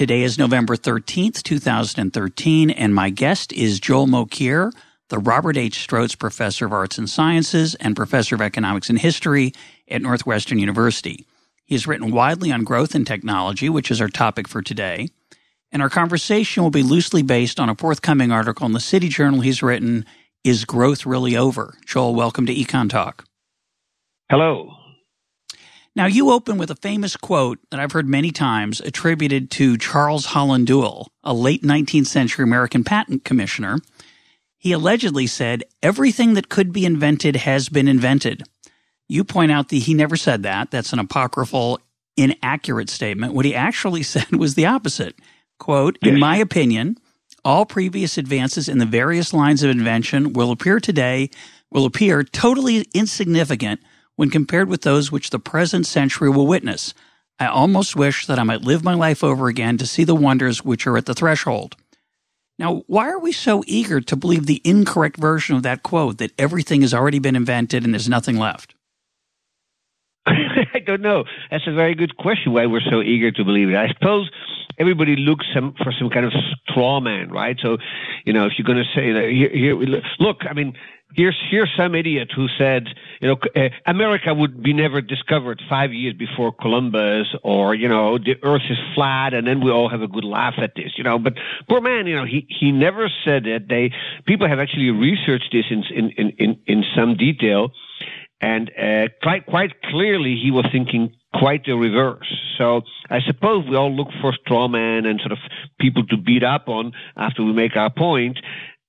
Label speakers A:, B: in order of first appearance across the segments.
A: Today is November 13th, 2013, and my guest is Joel Mokyr, the Robert H. Strotz Professor of Arts and Sciences and Professor of Economics and History at Northwestern University. He has written widely on growth and technology, which is our topic for today. And our conversation will be loosely based on a forthcoming article in the City Journal he's written, Is Growth Really Over? Joel, welcome to Econ Talk.
B: Hello.
A: Now, you open with a famous quote that I've heard many times attributed to Charles Holland Duell, a late 19th century American patent commissioner. He allegedly said, Everything that could be invented has been invented. You point out that he never said that. That's an apocryphal, inaccurate statement. What he actually said was the opposite. Quote, In my opinion, all previous advances in the various lines of invention will appear today, will appear totally insignificant when compared with those which the present century will witness. I almost wish that I might live my life over again to see the wonders which are at the threshold. Now, why are we so eager to believe the incorrect version of that quote that everything has already been invented and there's nothing left?
B: I don't know. That's a very good question. Why we're so eager to believe it? I suppose everybody looks some, for some kind of straw man, right? So, you know, if you're going to say that here, here, look, I mean, here's here's some idiot who said, you know, uh, America would be never discovered five years before Columbus, or you know, the Earth is flat, and then we all have a good laugh at this, you know. But poor man, you know, he he never said it. They people have actually researched this in in in in some detail, and uh, quite quite clearly he was thinking quite the reverse. So I suppose we all look for straw men and sort of people to beat up on after we make our point.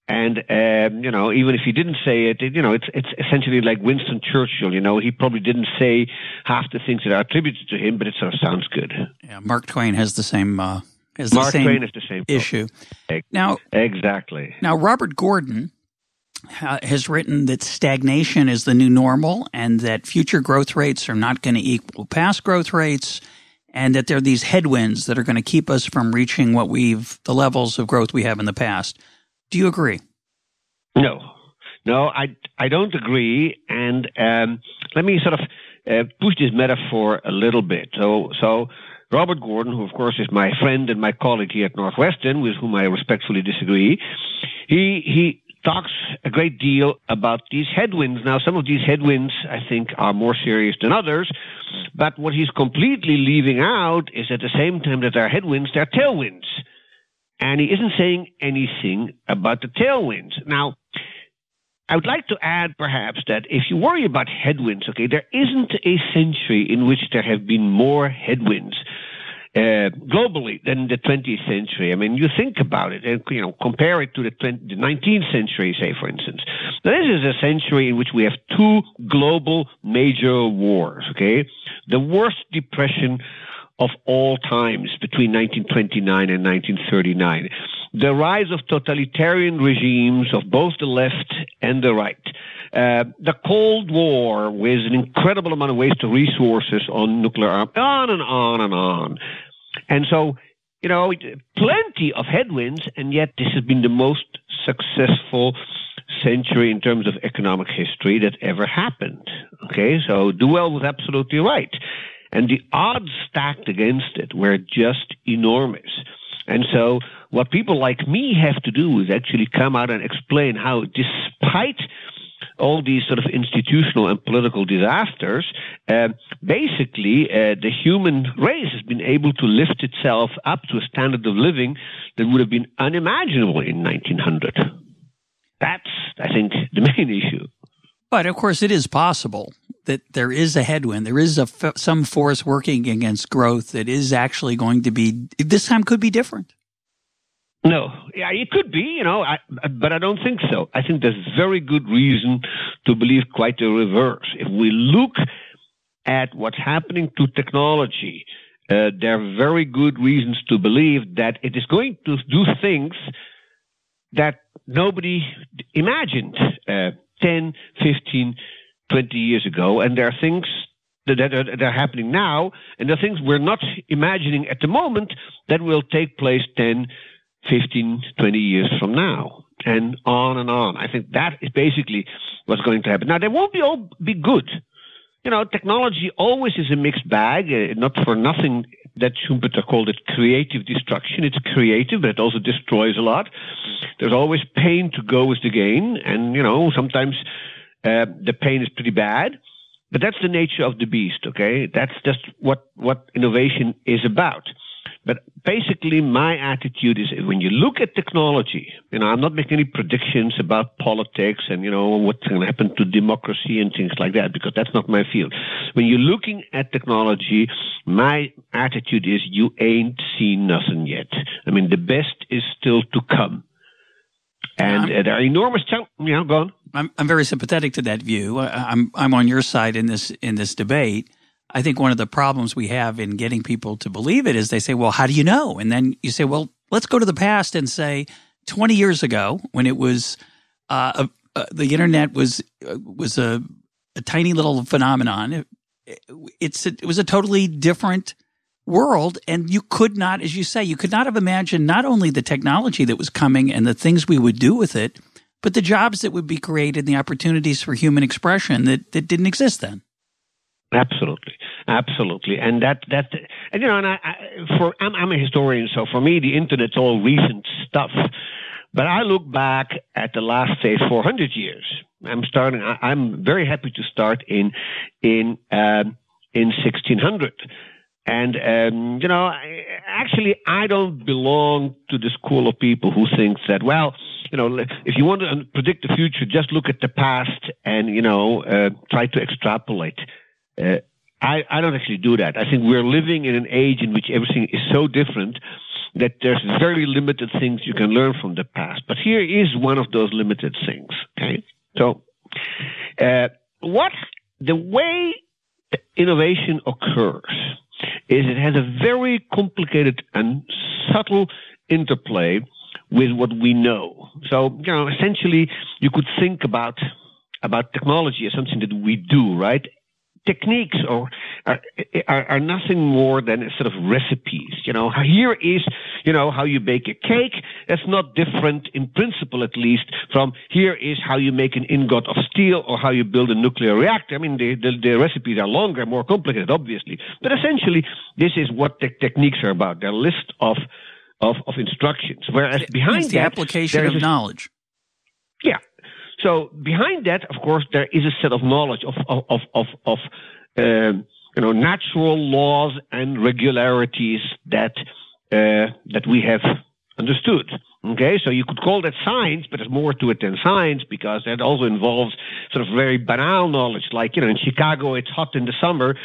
B: And um, you know, even if he didn't say it, you know, it's it's essentially like Winston Churchill. You know, he probably didn't say half the things that are attributed to him, but it sort of sounds good.
A: Yeah, Mark Twain has the same. Uh, has
B: Mark
A: the same
B: Twain is the same
A: issue.
B: Problem.
A: Now,
B: exactly.
A: Now, Robert Gordon uh, has written that stagnation is the new normal, and that future growth rates are not going to equal past growth rates, and that there are these headwinds that are going to keep us from reaching what we've the levels of growth we have in the past. Do you agree?
B: No, no, I I don't agree. And um, let me sort of uh, push this metaphor a little bit. So so. Robert Gordon, who of course is my friend and my colleague here at Northwestern, with whom I respectfully disagree, he he talks a great deal about these headwinds. Now, some of these headwinds, I think, are more serious than others, but what he's completely leaving out is at the same time that there are headwinds, there are tailwinds and he isn't saying anything about the tailwinds. Now, I would like to add perhaps that if you worry about headwinds, okay, there isn't a century in which there have been more headwinds. Uh, globally than the 20th century. I mean, you think about it and, you know, compare it to the, 20, the 19th century, say, for instance. Now, this is a century in which we have two global major wars, okay? The worst depression of all times between 1929 and 1939. The rise of totalitarian regimes of both the left and the right. Uh, the Cold War with an incredible amount of waste of resources on nuclear arms, on and on and on. And so, you know, plenty of headwinds, and yet this has been the most successful century in terms of economic history that ever happened. Okay, so Duell was absolutely right. And the odds stacked against it were just enormous. And so what people like me have to do is actually come out and explain how despite all these sort of institutional and political disasters, uh, basically uh, the human race has been able to lift itself up to a standard of living that would have been unimaginable in 1900. That's, I think, the main issue.
A: But of course, it is possible that there is a headwind. There is a some force working against growth that is actually going to be this time could be different.
B: No, yeah, it could be, you know, I, but I don't think so. I think there's very good reason to believe quite the reverse. If we look at what's happening to technology, uh, there are very good reasons to believe that it is going to do things that nobody imagined uh, 10, 15, 20 years ago. And there are things that are, that are happening now, and there are things we're not imagining at the moment that will take place 10, 15, 20 years from now. And on and on. I think that is basically what's going to happen. Now, they won't be all be good you know, technology always is a mixed bag. Uh, not for nothing that Schumpeter called it creative destruction. It's creative, but it also destroys a lot. There's always pain to go with the gain, and you know, sometimes uh, the pain is pretty bad. But that's the nature of the beast. Okay, that's just what what innovation is about. But basically, my attitude is when you look at technology, you know, I'm not making any predictions about politics and, you know, what's going to happen to democracy and things like that, because that's not my field. When you're looking at technology, my attitude is you ain't seen nothing yet. I mean, the best is still to come. And uh, there are enormous challenges. You know, go on.
A: I'm, I'm very sympathetic to that view. I'm, I'm on your side in this, in this debate. I think one of the problems we have in getting people to believe it is they say, well, how do you know? And then you say, well, let's go to the past and say 20 years ago when it was uh, uh, the internet was uh, was a, a, tiny little phenomenon. It, it's a, it was a totally different world, and you could not, as you say, you could not have imagined not only the technology that was coming and the things we would do with it, but the jobs that would be created, the opportunities for human expression that, that didn't exist then.
B: Absolutely, absolutely, and that that and you know, and I, I for I'm, I'm a historian, so for me the internet's all recent stuff. But I look back at the last say 400 years. I'm starting. I, I'm very happy to start in in um, in 1600. And um, you know, I, actually, I don't belong to the school of people who thinks that well, you know, if you want to predict the future, just look at the past and you know uh, try to extrapolate. Uh, I, I don't actually do that. I think we're living in an age in which everything is so different that there's very limited things you can learn from the past. But here is one of those limited things. Okay, so uh, what the way innovation occurs is it has a very complicated and subtle interplay with what we know. So you know, essentially, you could think about about technology as something that we do, right? techniques are, are, are, nothing more than sort of recipes. You know, here is, you know, how you bake a cake. That's not different in principle, at least, from here is how you make an ingot of steel or how you build a nuclear reactor. I mean, the, the, the recipes are longer, more complicated, obviously. But essentially, this is what the techniques are about. They're a list of, of, of instructions. Whereas behind
A: the
B: that,
A: application of knowledge.
B: Yeah, so behind that, of course, there is a set of knowledge of of of of, of um, you know natural laws and regularities that uh, that we have understood. Okay, so you could call that science, but there's more to it than science because that also involves sort of very banal knowledge, like you know in Chicago it's hot in the summer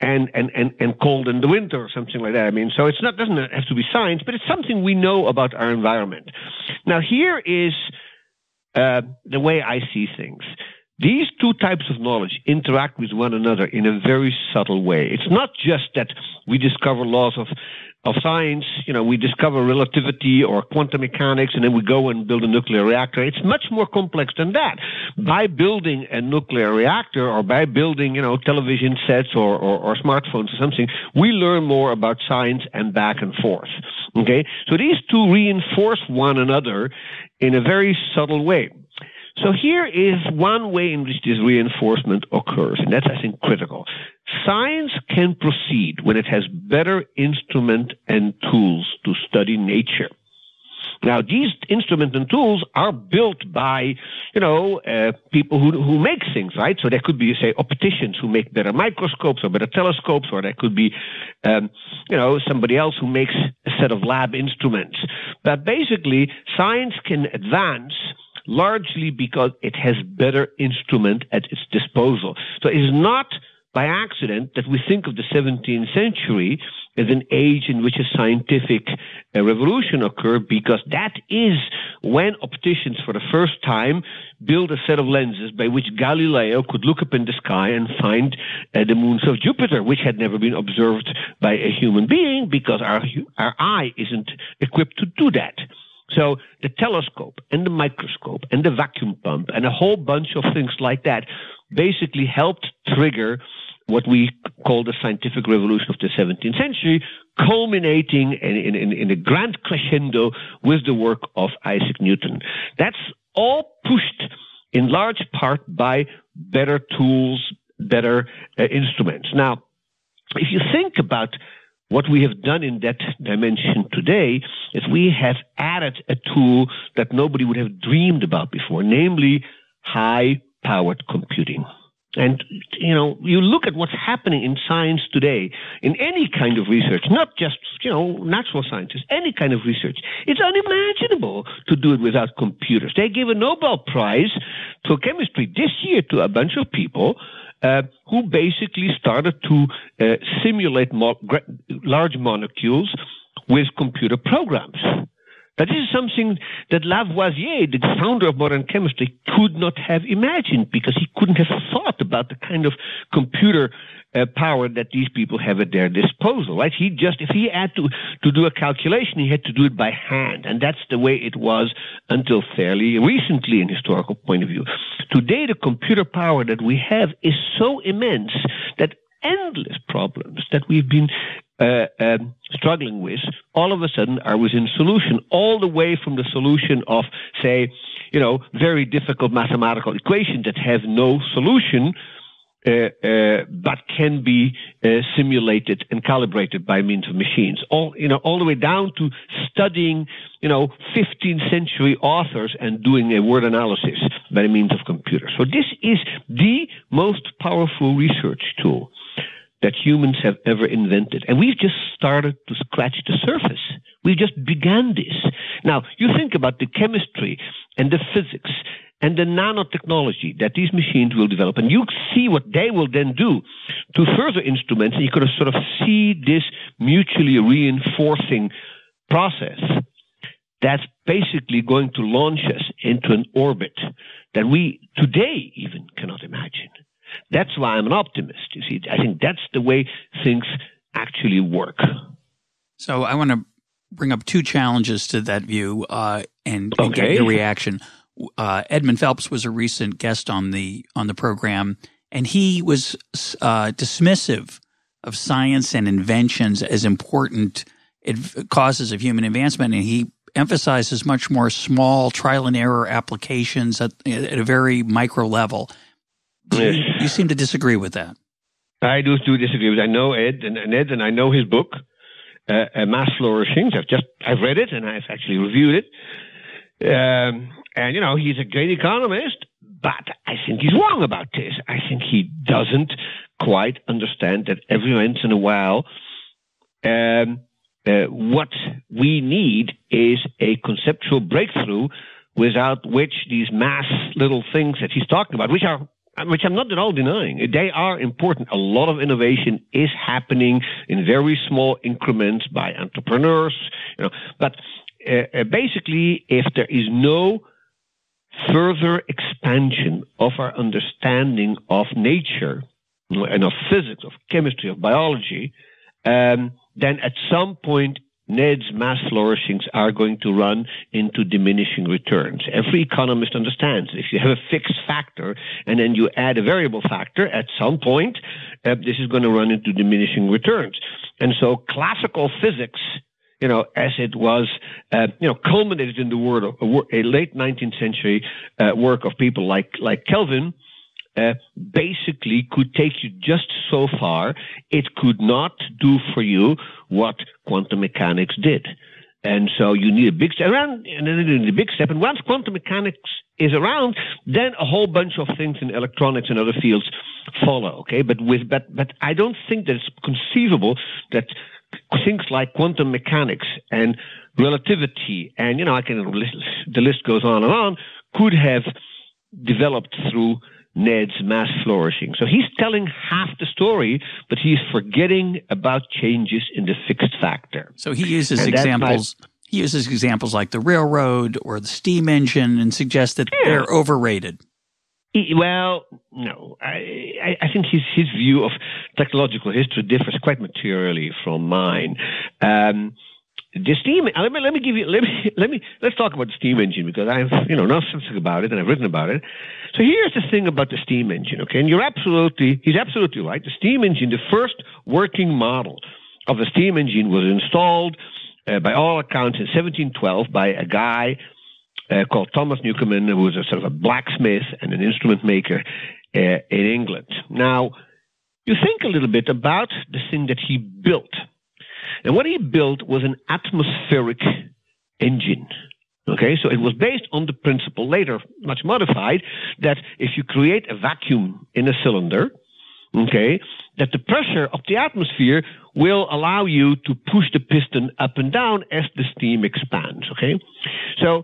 B: and and and, and cold in the winter or something like that. I mean, so it's not doesn't have to be science, but it's something we know about our environment. Now here is uh, the way I see things. These two types of knowledge interact with one another in a very subtle way. It's not just that we discover laws of, of science, you know, we discover relativity or quantum mechanics and then we go and build a nuclear reactor. It's much more complex than that. By building a nuclear reactor or by building, you know, television sets or, or, or smartphones or something, we learn more about science and back and forth. Okay? So these two reinforce one another in a very subtle way. So here is one way in which this reinforcement occurs, and that's, I think, critical. Science can proceed when it has better instrument and tools to study nature. Now, these instruments and tools are built by, you know, uh, people who, who make things, right? So there could be, say, opticians who make better microscopes or better telescopes, or there could be, um, you know, somebody else who makes a set of lab instruments. But basically, science can advance largely because it has better instrument at its disposal. So it is not by accident that we think of the 17th century as an age in which a scientific uh, revolution occurred because that is when opticians for the first time built a set of lenses by which Galileo could look up in the sky and find uh, the moons of Jupiter, which had never been observed by a human being because our, our eye isn't equipped to do that. So the telescope and the microscope and the vacuum pump and a whole bunch of things like that basically helped trigger what we call the scientific revolution of the 17th century, culminating in, in, in, a grand crescendo with the work of Isaac Newton. That's all pushed in large part by better tools, better uh, instruments. Now, if you think about what we have done in that dimension today is we have added a tool that nobody would have dreamed about before, namely high powered computing. And, you know, you look at what's happening in science today, in any kind of research, not just, you know, natural sciences, any kind of research. It's unimaginable to do it without computers. They gave a Nobel Prize for chemistry this year to a bunch of people uh, who basically started to uh, simulate mo- large molecules with computer programs. That is something that Lavoisier, the founder of modern chemistry, could not have imagined because he couldn't have thought about the kind of computer uh, power that these people have at their disposal, right? He just, if he had to, to do a calculation, he had to do it by hand. And that's the way it was until fairly recently in historical point of view. Today, the computer power that we have is so immense that endless problems that we've been uh, um, struggling with, all of a sudden are within solution, all the way from the solution of, say, you know, very difficult mathematical equations that have no solution, but can be uh, simulated and calibrated by means of machines. All you know, all the way down to studying, you know, 15th century authors and doing a word analysis by means of computers. So this is the most powerful research tool that humans have ever invented. And we've just started to scratch the surface. We just began this. Now, you think about the chemistry and the physics and the nanotechnology that these machines will develop, and you see what they will then do to further instruments, and you could sort of see this mutually reinforcing process that's basically going to launch us into an orbit that we today even cannot imagine. That's why I'm an optimist. You see, I think that's the way things actually work.
A: So I want to bring up two challenges to that view uh, and, okay. and, get your reaction. Uh, Edmund Phelps was a recent guest on the on the program, and he was uh, dismissive of science and inventions as important causes of human advancement, and he emphasizes much more small trial and error applications at, at a very micro level. You, you, seem to disagree with that.
B: I do, do disagree with. I know Ed and, and Ed, and I know his book, uh, uh, Mass Flourishings. I've just I've read it and I've actually reviewed it. Um, and you know he's a great economist, but I think he's wrong about this. I think he doesn't quite understand that every once in a while, um, uh, what we need is a conceptual breakthrough without which these mass little things that he's talking about, which are which I'm not at all denying. They are important. A lot of innovation is happening in very small increments by entrepreneurs, you know. But uh, uh, basically, if there is no further expansion of our understanding of nature and of physics, of chemistry, of biology, um, then at some point Ned's mass flourishings are going to run into diminishing returns. Every economist understands if you have a fixed factor and then you add a variable factor, at some point, uh, this is going to run into diminishing returns. And so classical physics, you know, as it was, uh, you know, culminated in the word of a, late 19th century uh, work of people like, like Kelvin, uh, basically could take you just so far. It could not do for you what quantum mechanics did. And so you need a big step around, and then you need a big step. And once quantum mechanics is around, then a whole bunch of things in electronics and other fields follow. Okay, but with but but I don't think that it's conceivable that things like quantum mechanics and relativity, and you know, I can the list goes on and on, could have developed through Ned's mass flourishing. So he's telling half the story, but he's forgetting about changes in the fixed factor.
A: So he uses and examples. he uses examples like the railroad or the steam engine and suggests that yeah. they're overrated.
B: Well, no. I, I think his, his view of technological history differs quite materially from mine. Um, the steam. Let me let me give you let me let me let's talk about the steam engine because I've you know something about it and I've written about it. So here's the thing about the steam engine, okay? And you're absolutely he's absolutely right. The steam engine, the first working model of the steam engine, was installed uh, by all accounts in 1712 by a guy uh, called Thomas Newcomen, who was a sort of a blacksmith and an instrument maker uh, in England. Now, you think a little bit about the thing that he built. And what he built was an atmospheric engine. Okay, so it was based on the principle, later much modified, that if you create a vacuum in a cylinder, okay, that the pressure of the atmosphere will allow you to push the piston up and down as the steam expands. Okay, so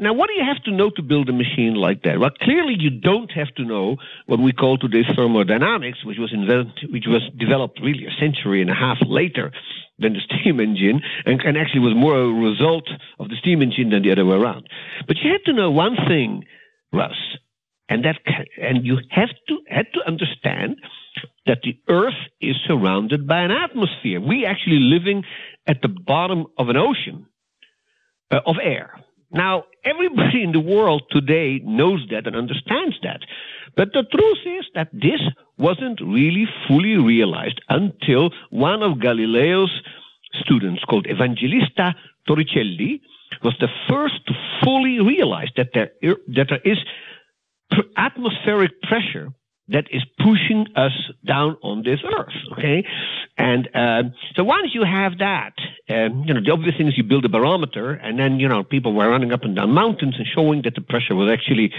B: now, what do you have to know to build a machine like that? Well, clearly you don't have to know what we call today thermodynamics, which was which was developed really a century and a half later than the steam engine, and, and actually was more a result of the steam engine than the other way around. But you have to know one thing, Russ, and that and you have to have to understand that the Earth is surrounded by an atmosphere. We actually living at the bottom of an ocean uh, of air. Now, everybody in the world today knows that and understands that. But the truth is that this wasn't really fully realized until one of Galileo's students called Evangelista Torricelli was the first to fully realize that there, that there is atmospheric pressure that is pushing us down on this earth. Okay, and uh, so once you have that, um, you know the obvious thing is you build a barometer, and then you know people were running up and down mountains and showing that the pressure was actually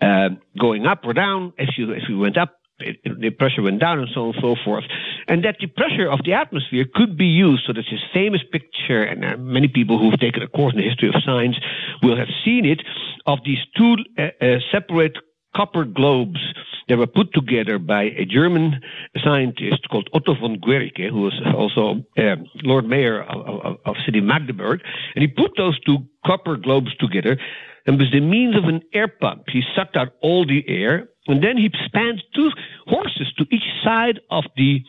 B: uh, going up or down. As you as we went up, it, it, the pressure went down and so on and so forth. And that the pressure of the atmosphere could be used. So there's this famous picture, and uh, many people who've taken a course in the history of science will have seen it, of these two uh, uh, separate copper globes that were put together by a German scientist called Otto von Guericke, who was also uh, Lord Mayor of, of, of city Magdeburg. And he put those two copper globes together and with the means of an air pump, he sucked out all the air and then he spanned two horses to each side of the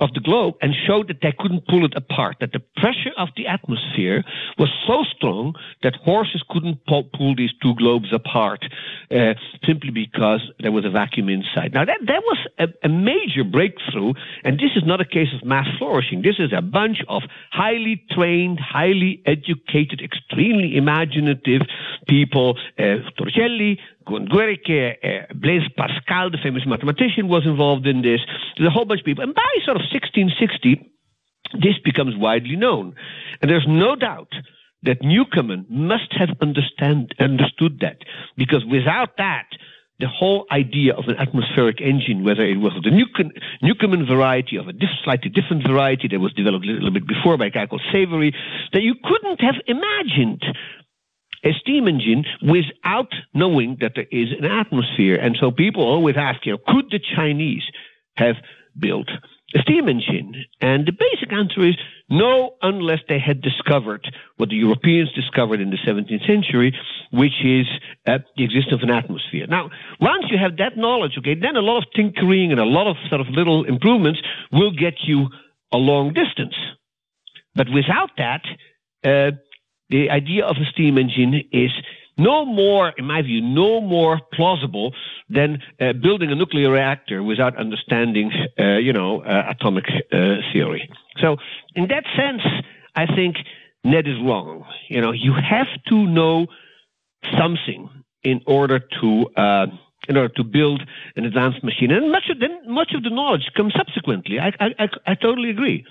B: of the globe and showed that they couldn't pull it apart, that the pressure of the atmosphere was so strong that horses couldn't pull, pull these two globes apart uh, simply because there was a vacuum inside. Now, that, that was a, a major breakthrough, and this is not a case of mass flourishing. This is a bunch of highly trained, highly educated, extremely imaginative people, uh, Torricelli, Guericke, uh, Blaise Pascal, the famous mathematician, was involved in this. There's a whole bunch of people. And by sort of 1660, this becomes widely known. And there's no doubt that Newcomen must have understand, understood that. Because without that, the whole idea of an atmospheric engine, whether it was the Newcomen, variety of a diff, slightly different variety that was developed a little bit before by a guy called Savery, that you couldn't have imagined a steam engine without knowing that there is an atmosphere. And so people always ask, you know, could the Chinese have built a steam engine? And the basic answer is no, unless they had discovered what the Europeans discovered in the 17th century, which is uh, the existence of an atmosphere. Now, once you have that knowledge, okay, then a lot of tinkering and a lot of sort of little improvements will get you a long distance. But without that, uh, the idea of a steam engine is no more, in my view, no more plausible than uh, building a nuclear reactor without understanding, uh, you know, uh, atomic uh, theory. So, in that sense, I think Ned is wrong. You know, you have to know something in order to uh, in order to build an advanced machine, and much of the, much of the knowledge comes subsequently. I, I, I, I totally agree,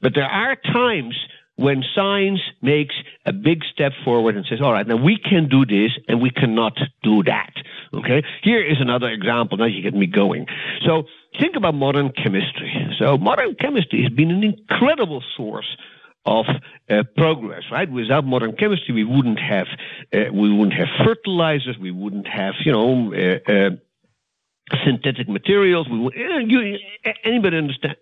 B: but there are times when science makes a big step forward and says, all right, now we can do this and we cannot do that. Okay. Here is another example. Now you get me going. So think about modern chemistry. So modern chemistry has been an incredible source of uh, progress, right? Without modern chemistry, we wouldn't have uh, we wouldn't have fertilizers, we wouldn't have you know uh, uh synthetic materials. We, you, anybody understand,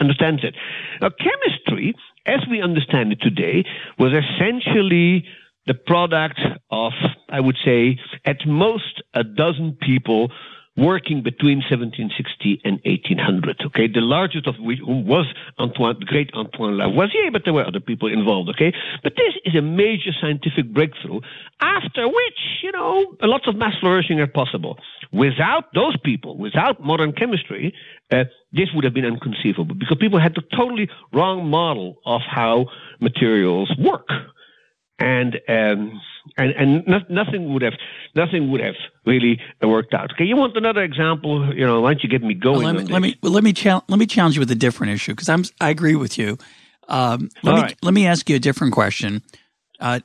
B: understands it. Now, chemistry, as we understand it today, was essentially the product of, I would say, at most a dozen people working between 1760 and 1800. Okay, the largest of which was Antoine, the great Antoine Lavoisier, but there were other people involved. Okay, but this is a major scientific breakthrough. After which, you know, lots of mass flourishing are possible. Without those people, without modern chemistry, uh, this would have been inconceivable because people had the totally wrong model of how materials work and um, and and no, nothing would have nothing would have really worked out. Okay, you want another example? You know, why don't you get me going?
A: Well, let, me, let me let me chal- let me challenge you with a different issue because I'm I agree with you. Um, let me right. let me ask you a different question. Uh,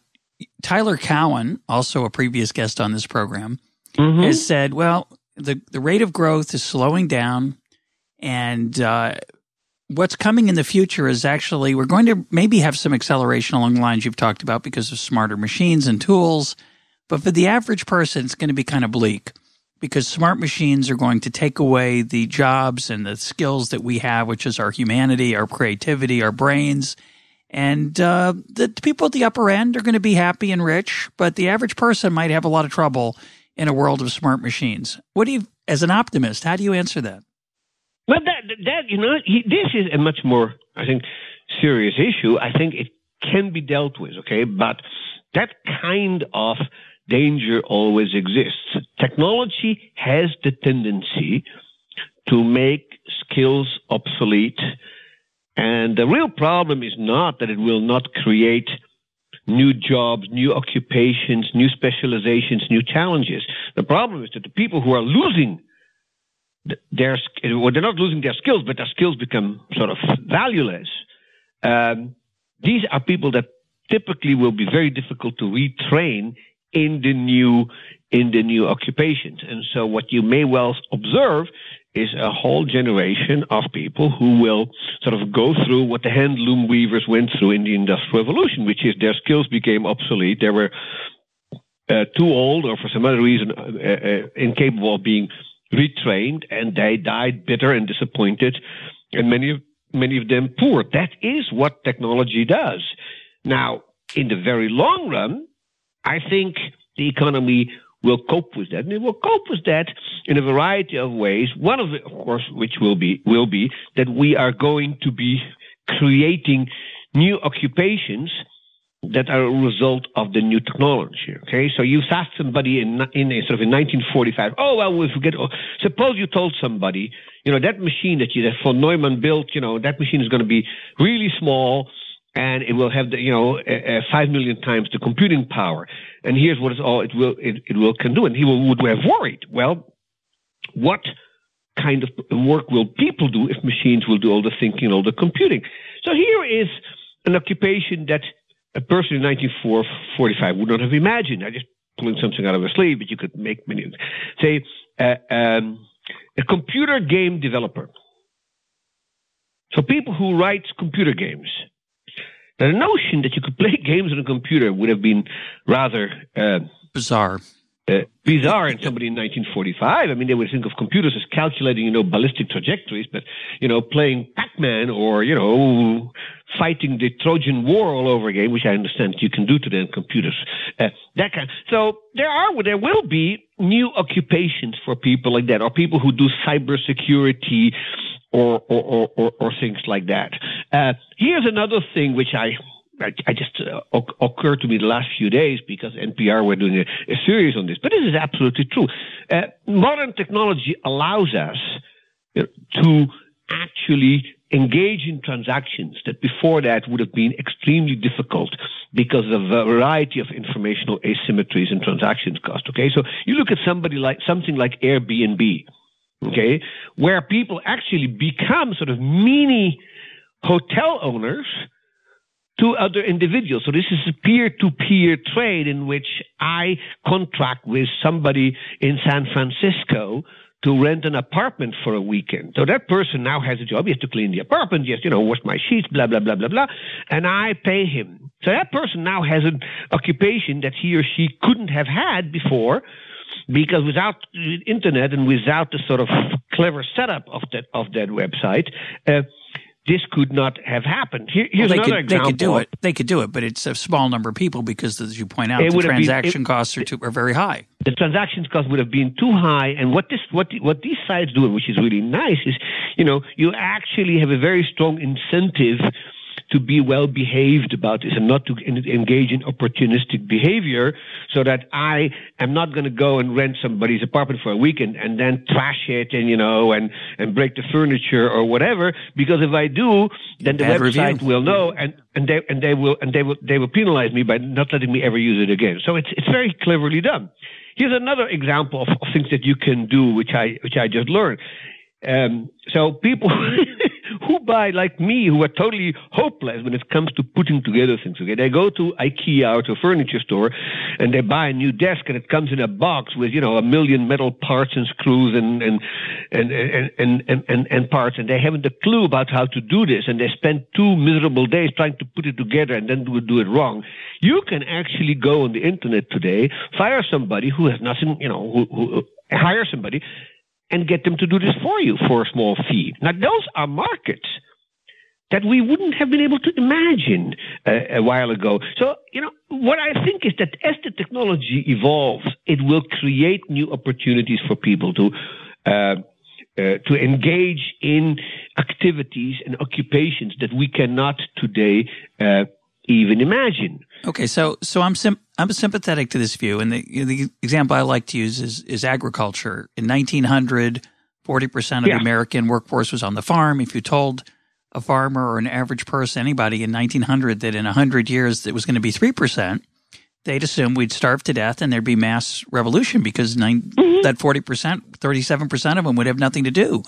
A: Tyler Cowen, also a previous guest on this program, mm-hmm. has said, "Well, the the rate of growth is slowing down, and uh, what's coming in the future is actually we're going to maybe have some acceleration along the lines you've talked about because of smarter machines and tools. But for the average person, it's going to be kind of bleak because smart machines are going to take away the jobs and the skills that we have, which is our humanity, our creativity, our brains. And uh, the people at the upper end are going to be happy and rich, but the average person might have a lot of trouble in a world of smart machines. What do you, as an optimist, how do you answer that?
B: Well, that that you know, this is a much more, I think, serious issue. I think it can be dealt with, okay, but that kind of danger always exists. Technology has the tendency to make skills obsolete, and the real problem is not that it will not create new jobs, new occupations, new specializations, new challenges. The problem is that the people who are losing their well, they're not losing their skills, but their skills become sort of valueless. Um, these are people that typically will be very difficult to retrain in the new in the new occupations. And so, what you may well observe is a whole generation of people who will sort of go through what the handloom weavers went through in the Industrial Revolution, which is their skills became obsolete. They were uh, too old, or for some other reason, uh, uh, incapable of being retrained, and they died bitter and disappointed, and many of many of them poor. That is what technology does. Now, in the very long run, I think the economy will cope with that, and it will cope with that in a variety of ways. One of it, of course, which will be will be that we are going to be creating new occupations that are a result of the new technology. Okay, so you've asked somebody in in a, sort of in 1945. Oh well, we forget. Oh, suppose you told somebody, you know, that machine that you that von Neumann built, you know, that machine is going to be really small and it will have the, you know five million times the computing power. And here's what it's all it will it, it will can do. And he will, would have worried. Well, what kind of work will people do if machines will do all the thinking, all the computing? So here is an occupation that a person in 1945 would not have imagined. I just pulling something out of a sleeve, but you could make many. Say uh, um, a computer game developer. So people who write computer games. Now, the notion that you could play games on a computer would have been rather uh,
A: bizarre
B: uh, bizarre in somebody in 1945. I mean, they would think of computers as calculating, you know, ballistic trajectories, but, you know, playing Pac-Man or, you know, fighting the Trojan War all over again, which I understand you can do today in computers. Uh, that kind. So there are, there will be new occupations for people like that, or people who do cybersecurity or, or, or, or, or things like that. Uh, here's another thing which I I, just uh, occurred to me the last few days because NPR were doing a, a series on this. But this is absolutely true. Uh, modern technology allows us you to actually engage in transactions that before that would have been extremely difficult because of a variety of informational asymmetries and transactions cost. Okay, so you look at somebody like something like Airbnb, okay, where people actually become sort of mini hotel owners to other individuals. So this is a peer-to-peer trade in which I contract with somebody in San Francisco to rent an apartment for a weekend. So that person now has a job. He has to clean the apartment. He has, you know, wash my sheets, blah, blah, blah, blah, blah. And I pay him. So that person now has an occupation that he or she couldn't have had before because without the internet and without the sort of clever setup of that of that website. Uh, this could not have happened. Here, here's
A: well, they
B: another
A: could,
B: example.
A: They could do it. They could do it, but it's a small number of people because, as you point out, the transaction been, it, costs are, too, are very high.
B: The transaction costs would have been too high, and what this what what these sites do, which is really nice, is you know you actually have a very strong incentive to be well behaved about this and not to engage in opportunistic behavior so that I am not going to go and rent somebody's apartment for a weekend and then trash it and, you know, and, and break the furniture or whatever. Because if I do, then the
A: Bad
B: website
A: review.
B: will know and, and they, and they will, and they will, they will penalize me by not letting me ever use it again. So it's, it's very cleverly done. Here's another example of, of things that you can do, which I, which I just learned. Um, so people who buy like me, who are totally hopeless when it comes to putting together things. Okay, they go to IKEA or to a furniture store, and they buy a new desk, and it comes in a box with you know a million metal parts and screws and and and and and and, and, and parts, and they haven't a clue about how to do this, and they spend two miserable days trying to put it together, and then do do it wrong. You can actually go on the internet today, fire somebody who has nothing, you know, who, who hire somebody and get them to do this for you for a small fee. Now, those are markets that we wouldn't have been able to imagine uh, a while ago. So, you know, what I think is that as the technology evolves, it will create new opportunities for people to. Uh, uh, to engage in activities and occupations that we cannot today uh, even imagine.
A: Okay, so so I'm sim- I'm sympathetic to this view, and the the example I like to use is is agriculture. In 1900, 40 percent of
B: Yeah.
A: the American workforce was on the farm. If you told a farmer or an average person, anybody in 1900, that in 100 years it was going to be three percent, they'd assume we'd starve to death and there'd be mass revolution because nine, mm-hmm. that 40 percent, 37 percent of them would have nothing to do.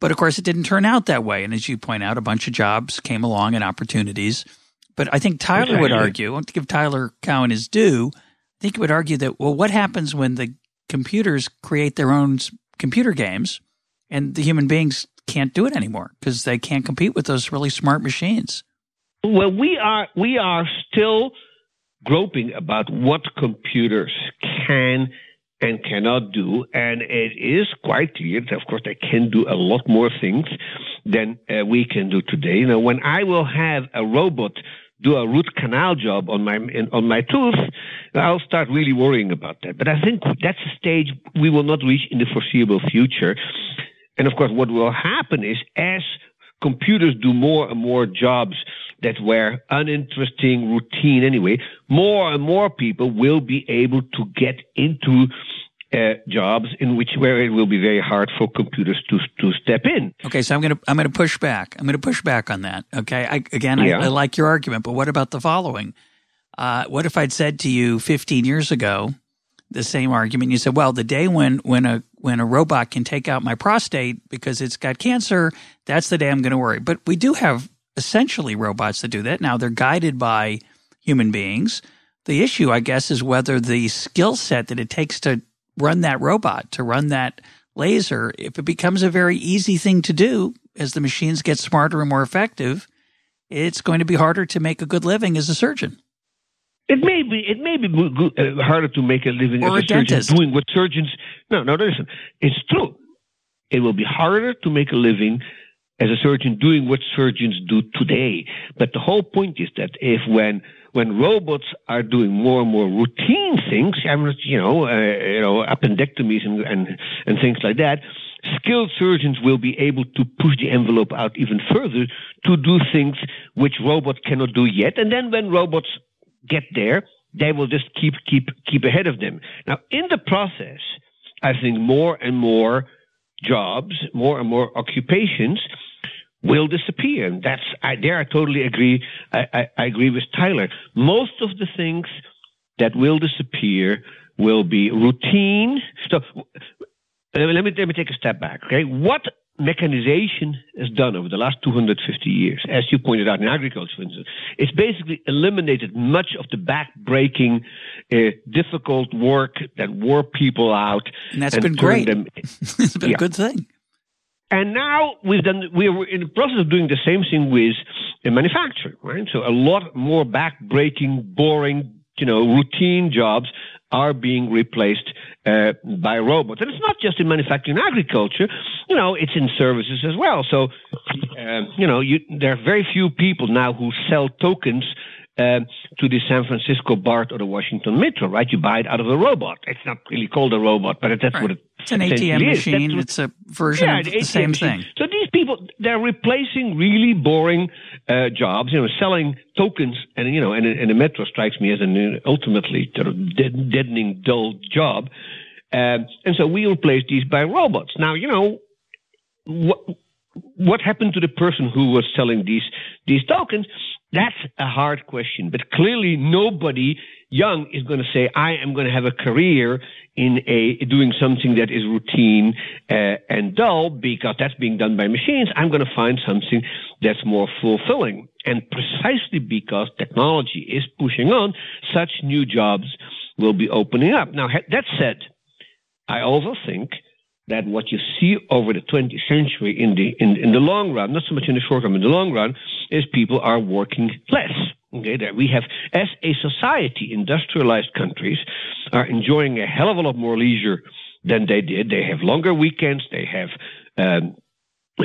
A: But of course, it didn't turn out that way. And as you point out, a bunch of jobs came along and opportunities. But I think Tyler would argue, I want to give Tyler Cowen his due. I think he would argue that, well, what happens when the computers create their own computer games and the human beings can't do it anymore because they can't compete with those really smart machines?
B: Well, we are we are still groping about what computers can and cannot do, and it is quite clear that, of course, they can do a lot more things than uh, we can do today. You know, when I will have a robot do a root canal job on my on my tooth, I'll start really worrying about that. But I think that's a stage we will not reach in the foreseeable future. And of course, what will happen is as computers do more and more jobs that were uninteresting, routine anyway, more and more people will be able to get into uh, jobs in which where it will be very hard for computers to to step in.
A: Okay, so I'm gonna I'm gonna push back. I'm gonna push back on that. Okay, I, again,
B: Yeah.
A: I, I like your argument, but what about the following? Uh, what if I'd said to you 15 years ago the same argument? You said, "Well, the day when when a when a robot can take out my prostate because it's got cancer, that's the day I'm going to worry." But we do have essentially robots that do that. Now they're guided by human beings. The issue, I guess, is whether the skill set that it takes to run that robot, to run that laser, if it becomes a very easy thing to do as the machines get smarter and more effective, it's going to be harder to make a good living as a surgeon.
B: It may be it may be uh, harder to make a living
A: Or
B: as
A: a
B: a surgeon
A: dentist.
B: doing what surgeons. No, no, listen. It's true. It will be harder to make a living as a surgeon doing what surgeons do today. But the whole point is that if when when robots are doing more and more routine things, I mean, you know, uh, you know, appendectomies and, and and things like that, skilled surgeons will be able to push the envelope out even further to do things which robots cannot do yet. And then when robots get there, they will just keep keep keep ahead of them. Now, in the process, I think more and more jobs, more and more occupations will disappear. And that's I there I totally agree. I, I, I agree with Tyler. Most of the things that will disappear will be routine. So let me let me take a step back. Okay, what mechanization has done over the last 250 years, as you pointed out in agriculture, for instance, it's basically eliminated much of the back-breaking, uh, difficult work that wore people out,
A: And that's
B: and
A: been great.
B: them
A: it's been
B: Yeah.
A: a good thing.
B: And now we've done, we're in the process of doing the same thing with manufacturing, right? So a lot more back-breaking, boring, you know, routine jobs are being replaced uh, by robots. And it's not just in manufacturing and agriculture, you know, it's in services as well. So, uh, you know, you, there are very few people now who sell tokens um, to the San Francisco BART or the Washington Metro, right? You buy it out of a robot. It's not really called a robot, but that's right. what it
A: It's an ATM machine. it's a version yeah, of the same machine. thing.
B: So these people, they're replacing really boring uh, jobs, you know, selling tokens, and you know, and, and the Metro strikes me as an ultimately sort of deadening, dull job. Um, and so we replace these by robots. Now, you know, what what happened to the person who was selling these these tokens? That's a hard question, but clearly nobody young is going to say, I am going to have a career in a doing something that is routine uh, and dull because that's being done by machines. I'm going to find something that's more fulfilling. And precisely because technology is pushing on, such new jobs will be opening up. Now, that said, I also think that what you see over the 20th century in the in, in the long run, not so much in the short run, in the long run, is people are working less. Okay, that we have, as a society, industrialized countries are enjoying a hell of a lot more leisure than they did. They have longer weekends. They have um,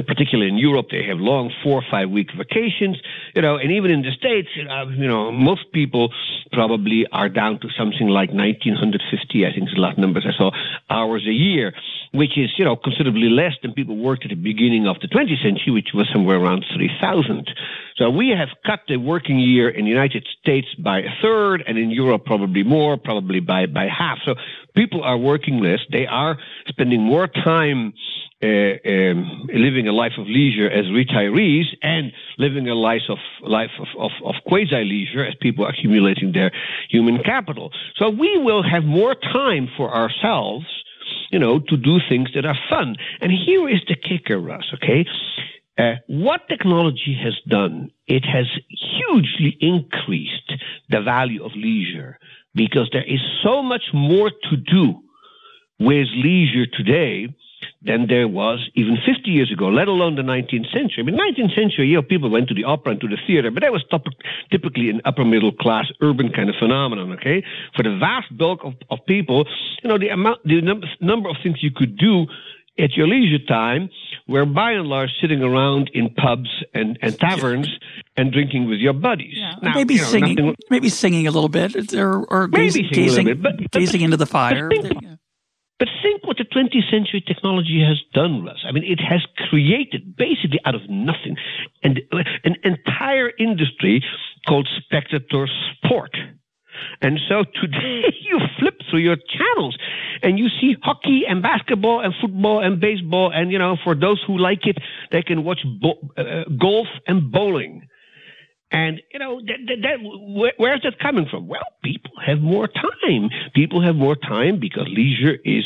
B: particularly in Europe, they have long four or five week vacations, you know, and even in the States, uh, you know, most people probably are down to something like 1950, I think is the last numbers I saw, hours a year, which is, you know, considerably less than people worked at the beginning of the 20th century, which was somewhere around 3,000. So we have cut the working year in the United States by a third, and in Europe probably more, probably by, by half. So people are working less. They are spending more time uh, um, living a life of leisure as retirees and living a life of life of, of, of quasi leisure as people accumulating their human capital. So we will have more time for ourselves, you know, to do things that are fun. And here is the kicker, Russ. Okay. Uh, what technology has done, it has hugely increased the value of leisure because there is so much more to do with leisure today than there was even 50 years ago, let alone the 19th century. I mean, 19th century, you know, people went to the opera and to the theater, but that was typically an upper middle class urban kind of phenomenon, okay? For the vast bulk of, of people, you know, the amount, the number, number of things you could do at your leisure time were by and large sitting around in pubs and, and taverns and drinking with your buddies.
A: Yeah, now, maybe you know, singing, nothing, maybe singing a little bit, or, or maybe gazing, bit, but, gazing but, into the fire.
B: But think, but think what the 20th century technology has done, Russ. I mean, it has created basically out of nothing an, an entire industry called spectator sport. And so today you flip through your channels and you see hockey and basketball and football and baseball. And, you know, for those who like it, they can watch bo- uh, golf and bowling. And, you know, that, that, that, where, where's that coming from? Well, people have more time. People have more time because leisure is,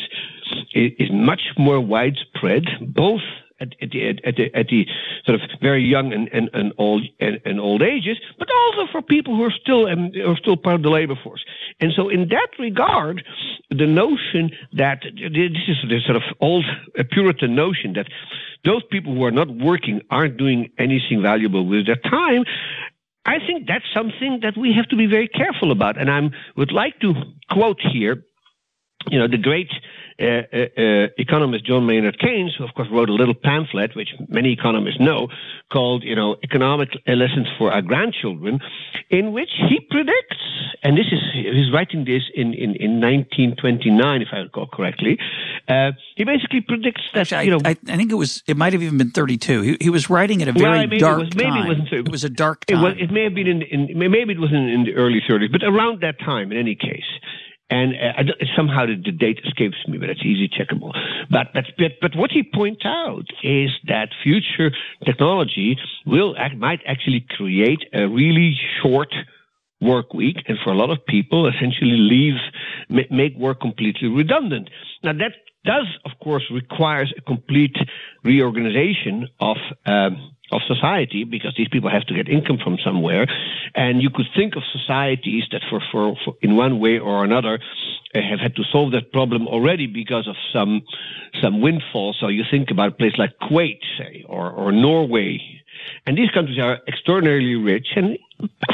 B: is much more widespread, both at, at, the, at, the, at the sort of very young and, and, and old and, and, old ages, but also for people who are still um, are still part of the labor force. And so, in that regard, the notion that this is the sort of old Puritan notion that those people who are not working aren't doing anything valuable with their time. I think that's something that we have to be very careful about. And I would like to quote here, you know, the great Uh, uh, uh, economist John Maynard Keynes, who of course wrote a little pamphlet, which many economists know, called, you know, Economic Lessons for Our Grandchildren, in which he predicts, and this is, he's writing this in, in, in 1929, if I recall correctly, uh, he basically predicts that,
A: Actually,
B: you know.
A: I, I, think it was, it might have even been 32. He, he was writing at a very well, dark it was, maybe time. It, wasn't, it was a dark time.
B: It, was, it may have been in, in, maybe it was in, in the early 30s, but around that time in any case. And uh, somehow the, the, date escapes me, but it's easy checkable. But, but, but, but what he points out is that future technology will might actually create a really short work week, and for a lot of people, essentially leave, make work completely redundant. Now that does, of course, requires a complete reorganization of um, of society because these people have to get income from somewhere. And you could think of societies that for, for, for in one way or another uh, have had to solve that problem already because of some, some windfall. So you think about a place like Kuwait, say, or, or Norway. And these countries are extraordinarily rich and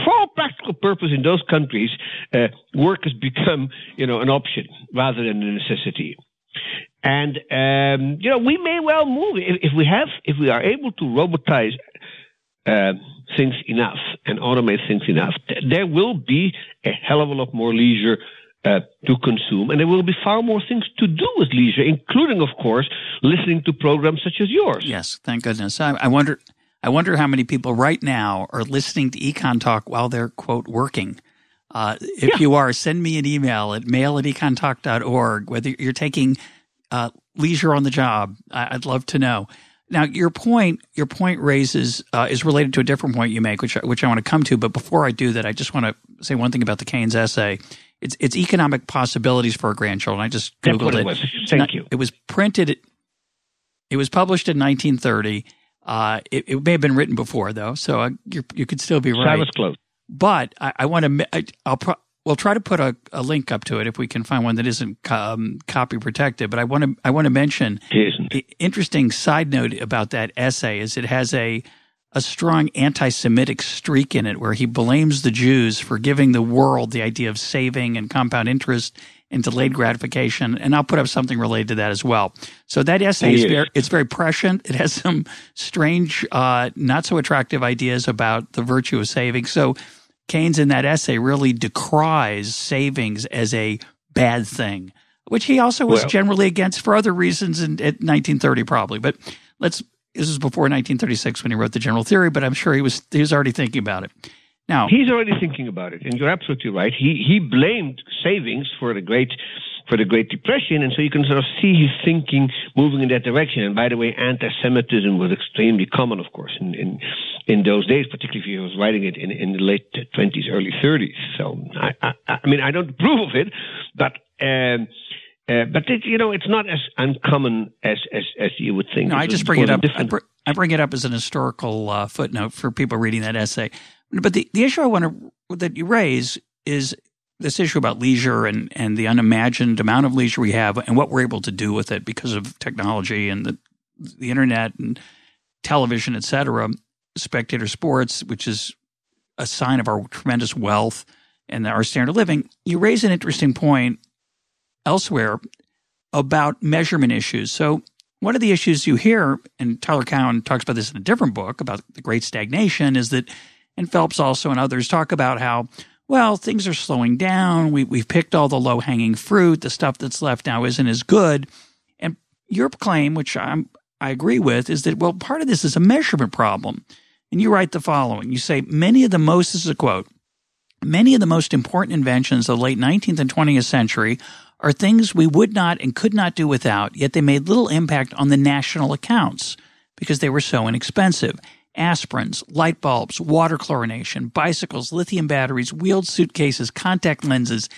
B: for all practical purpose in those countries, uh, work has become, you know, an option rather than a necessity. And um, you know, we may well move if, if, we have, if we are able to robotize uh, things enough and automate things enough. There will be a hell of a lot more leisure uh, to consume, and there will be far more things to do with leisure, including, of course, listening to programs such as yours.
A: Yes, thank goodness. I, I wonder. I wonder how many people right now are listening to EconTalk while they're quote working. Uh, if yeah. you are, send me an email at mail at econtalk.org. Whether you're taking uh, leisure on the job, I- would love to know. Now, your point, your point raises uh, is related to a different point you make, which which I want to come to. But before I do that, I just want to say one thing about the Keynes essay. It's it's economic possibilities for our grandchildren. I just googled
B: it.
A: it.
B: Thank not, you.
A: It was printed. It was published in 1930. Uh, it, it, may have been written before though, so you could still be right.
B: I was close.
A: But I, I want to. I, will pro- we'll try to put a, a, link up to it if we can find one that isn't um, copy protected. But I want to I want to mention the interesting side note about that essay is it has a a strong anti-Semitic streak in it, where he blames the Jews for giving the world the idea of saving and compound interest and delayed gratification. And I'll put up something related to that as well. So that essay is very it's very prescient. It has some strange, uh, not so attractive ideas about the virtue of saving. So Keynes in that essay really decries savings as a bad thing, which he also was well, generally against for other reasons in, in 1930 probably. But let's this is before 1936 when he wrote the general theory, but I'm sure he was he was already thinking about it. Now
B: he's already thinking about it, and you're absolutely right. He he blamed savings for the great for the Great Depression, and so you can sort of see his thinking moving in that direction. And by the way, anti-Semitism was extremely common, of course, in in, in those days, particularly if he was writing it in, in the late 20s, early 30s. So I, I, I mean, I don't approve of it, but. Um, uh, but it, you know, it's not as uncommon as as, as you would think.
A: No, I just bring it up. I, br- I, bring it up as an historical uh, footnote for people reading that essay. But the, the issue I want to that you raise is this issue about leisure and, and the unimagined amount of leisure we have and what we're able to do with it because of technology and the, the internet and television, et cetera, spectator sports, which is a sign of our tremendous wealth and our standard of living. You raise an interesting point elsewhere about measurement issues. So one of the issues you hear, and Tyler Cowen talks about this in a different book about the great stagnation, is that, and Phelps also and others talk about how well, things are slowing down. We, we've picked all the low hanging fruit. The stuff that's left now isn't as good. And your claim, which I'm, I agree with, is that, well, part of this is a measurement problem. And you write the following You say, many of the most, this is a quote, many of the most important inventions of the late 19th and 20th century are things we would not and could not do without, yet they made little impact on the national accounts because they were so inexpensive aspirins, light bulbs, water chlorination, bicycles, lithium batteries, wheeled suitcases, contact lenses,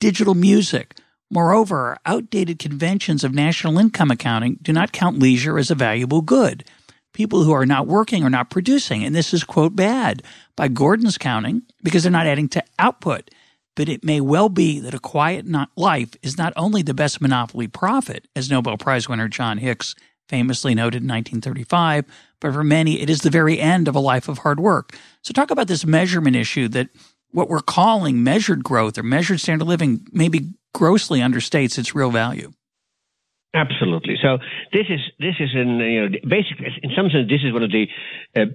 A: digital music. Moreover, our outdated conventions of national income accounting do not count leisure as a valuable good. People who are not working are not producing, and this is, quote, bad by Gordon's counting because they're not adding to output. But it may well be that a quiet life is not only the best monopoly profit, as Nobel Prize winner John Hicks famously noted in 1935, but for many, it is the very end of a life of hard work. So, talk about this measurement issue that what we're calling measured growth or measured standard of living maybe grossly understates its real value.
B: Absolutely. So this is this is in you know basically in some sense this is one of the uh,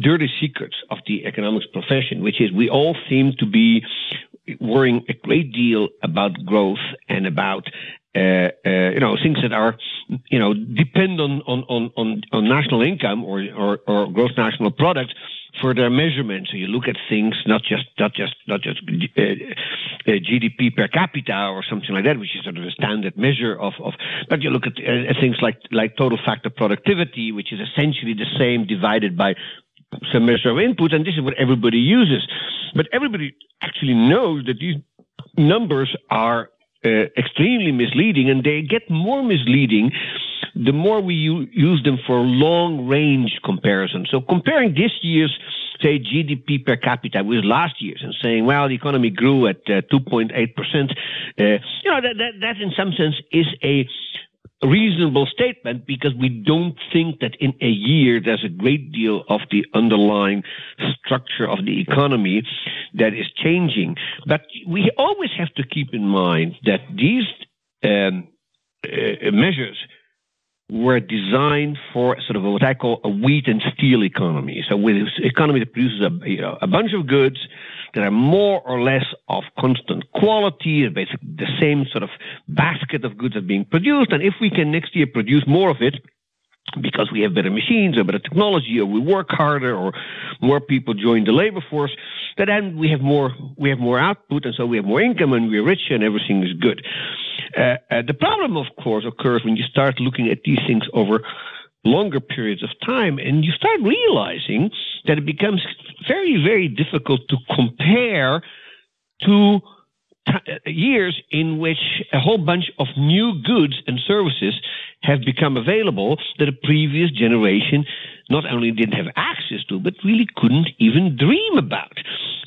B: dirty secrets of the economics profession, which is we all seem to be worrying a great deal about growth and about uh, uh, you know things that are you know depend on on on on, national income or, or or gross national product for their measurement. So you look at things not just not just not just uh, uh, GDP per capita or something like that, which is sort of a standard measure of, of but you look at, uh, things like like total factor productivity, which is essentially the same divided by some measure of input, and this is what everybody uses. But everybody actually knows that these numbers are uh, extremely misleading, and they get more misleading the more we u- use them for long range comparisons. So comparing this year's say GDP per capita with last year's and saying, well, the economy grew at uh, 2.8 percent, uh, you know that, that that in some sense is a reasonable statement because we don't think that in a year there's a great deal of the underlying structure of the economy that is changing. But we always have to keep in mind that these um, uh, measures were designed for sort of what I call a wheat and steel economy. So with economy that produces a, you know, a bunch of goods that are more or less of constant quality, basically the same sort of basket of goods are being produced. And if we can next year produce more of it, because we have better machines or better technology or we work harder or more people join the labor force, then we have more we have more output and so we have more income and we're richer and everything is good. Uh, uh, the problem, of course, occurs when you start looking at these things over longer periods of time and you start realizing that it becomes very, very difficult to compare to t- years in which a whole bunch of new goods and services have become available that a previous generation not only didn't have access to, but really couldn't even dream about.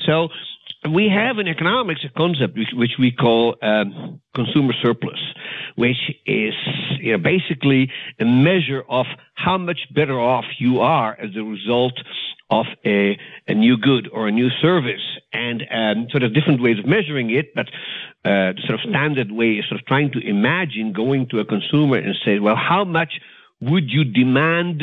B: So we have in economics a concept which, which we call um, consumer surplus, which is you know, basically a measure of how much better off you are as a result of a, a new good or a new service. And um, sort of different ways of measuring it, but uh, the sort of standard way is sort of trying to imagine going to a consumer and say, well, how much would you demand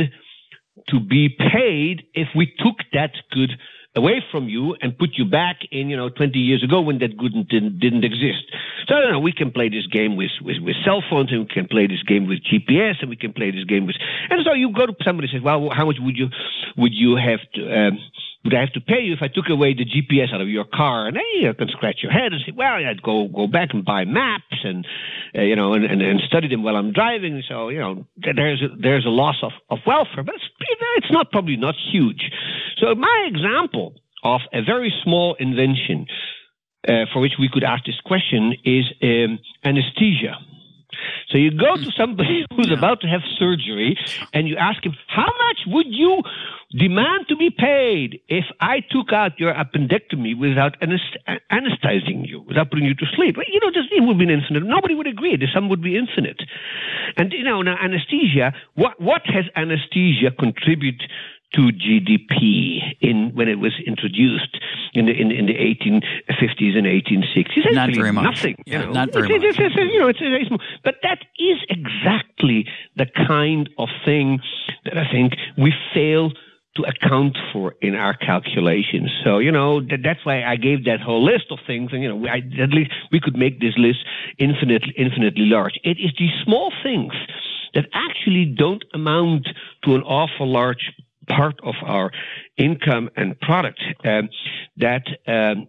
B: to be paid if we took that good away from you and put you back in, you know, 20 years ago when that good didn't, didn't exist. So I don't know, we can play this game with, with, with cell phones and we can play this game with GPS and we can play this game with, and so you go to somebody and say, well, how much would you, would you have to, um, would I have to pay you if I took away the GPS out of your car? And then you can scratch your head and say, well, I'd go go back and buy maps and uh, you know and, and, and study them while I'm driving. So you know there's a, there's a loss of, of welfare, but it's it's not probably not huge. So my example of a very small invention uh, for which we could ask this question is um, anesthesia. So you go to mm. somebody who's about to have surgery and you ask him, how much would you demand to be paid if I took out your appendectomy without anesthetizing you, without putting you to sleep? You know, just, it would be infinite. Nobody would agree. The sum would be infinite. And, you know, now anesthesia, what, what has anesthesia contribute to GDP in when it was introduced in the in, in the 1850s and 1860s.
A: Not very much.
B: Nothing.
A: Yeah,
B: you know.
A: not very
B: it's,
A: much.
B: It's, it's, you know, it's small. But that is exactly the kind of thing that I think we fail to account for in our calculations. So, you know, that, that's why I gave that whole list of things. And, you know, I, at least we could make this list infinitely, infinitely large. It is these small things that actually don't amount to an awful large part of our income and product um, that um,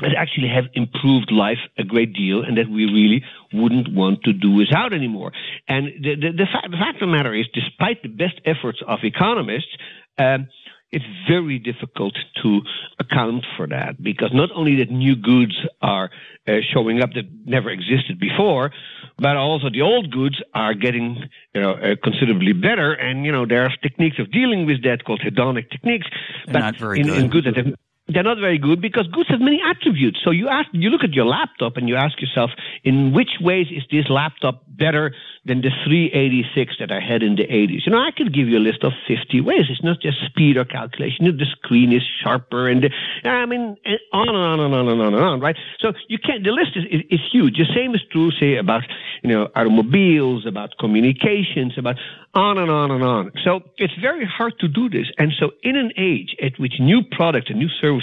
B: that actually have improved life a great deal and that we really wouldn't want to do without anymore. And the, the, the, fact, the fact of the matter is, despite the best efforts of economists, um, it's very difficult to account for that because not only that new goods are uh, showing up that never existed before, but also the old goods are getting you know uh, considerably better. And you know there are techniques of dealing with that called hedonic techniques.
A: They're but not very
B: in,
A: good.
B: in goods that have they're not very good because goods have many attributes. So you ask, you look at your laptop and you ask yourself, in which ways is this laptop better than the 386 that I had in the 80s? You know, I could give you a list of 50 ways. It's not just speed or calculation. The screen is sharper and the, I mean, on and on and on and on and on, right? So you can't, the list is, is, is huge. The same is true, say, about, you know, automobiles, about communications, about on and on and on. So it's very hard to do this. And so in an age at which new products and new services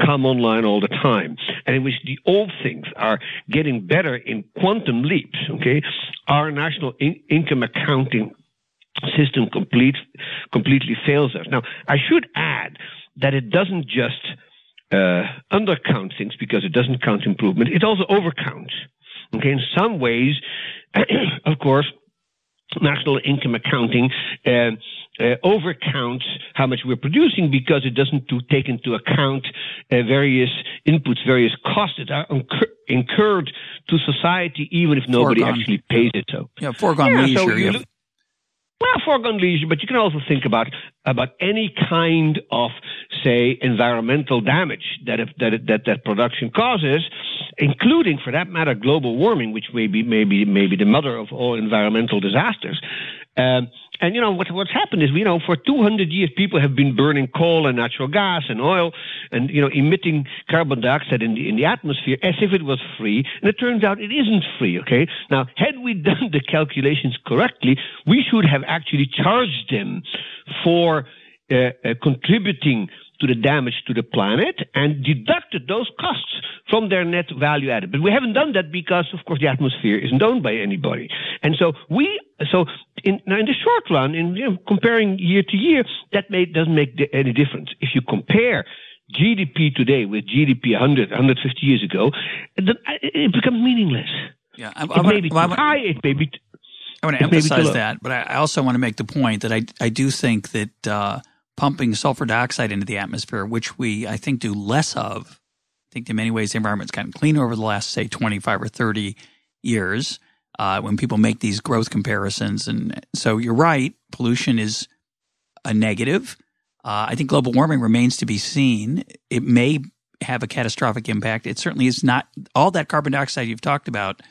B: come online all the time, and in which the old things are getting better in quantum leaps, okay, our national in- income accounting system complete, completely fails us. Now, I should add that it doesn't just uh, undercount things because it doesn't count improvement. It also overcounts. Okay, in some ways, of course, national income accounting uh, uh, overcounts how much we're producing because it doesn't to take into account uh, various inputs, various costs that are incur- incurred to society, even if nobody
A: foregone.
B: actually pays it. So
A: yeah, foregone
B: yeah,
A: leisure.
B: So look, well, foregone leisure, but you can also think about about any kind of, say, environmental damage that that that, that production causes, including, for that matter, global warming, which may be maybe maybe the mother of all environmental disasters. Um, and you know what, what's happened is, you know, for 200 years, people have been burning coal and natural gas and oil, and you know, emitting carbon dioxide in the in the atmosphere as if it was free. And it turns out it isn't free. Okay. Now, had we done the calculations correctly, we should have actually charged them for uh, uh, contributing to the damage to the planet and deducted those costs from their net value added. But we haven't done that because, of course, the atmosphere isn't owned by anybody. And so we, so in, now in the short run, in you know, comparing year to year, that may, doesn't make any difference. If you compare GDP today with GDP 100, 150 years ago, then it becomes meaningless.
A: Yeah,
B: I, I, it may be too high, it may be.
A: I want to emphasize that, but I also want to make the point that I, I do think that uh, pumping sulfur dioxide into the atmosphere, which we, I think, do less of. I think in many ways the environment's gotten cleaner over the last, say, 25 or 30 years uh, when people make these growth comparisons. And so you're right, pollution is a negative. Uh, I think global warming remains to be seen. It may have a catastrophic impact. It certainly is not all that carbon dioxide you've talked about,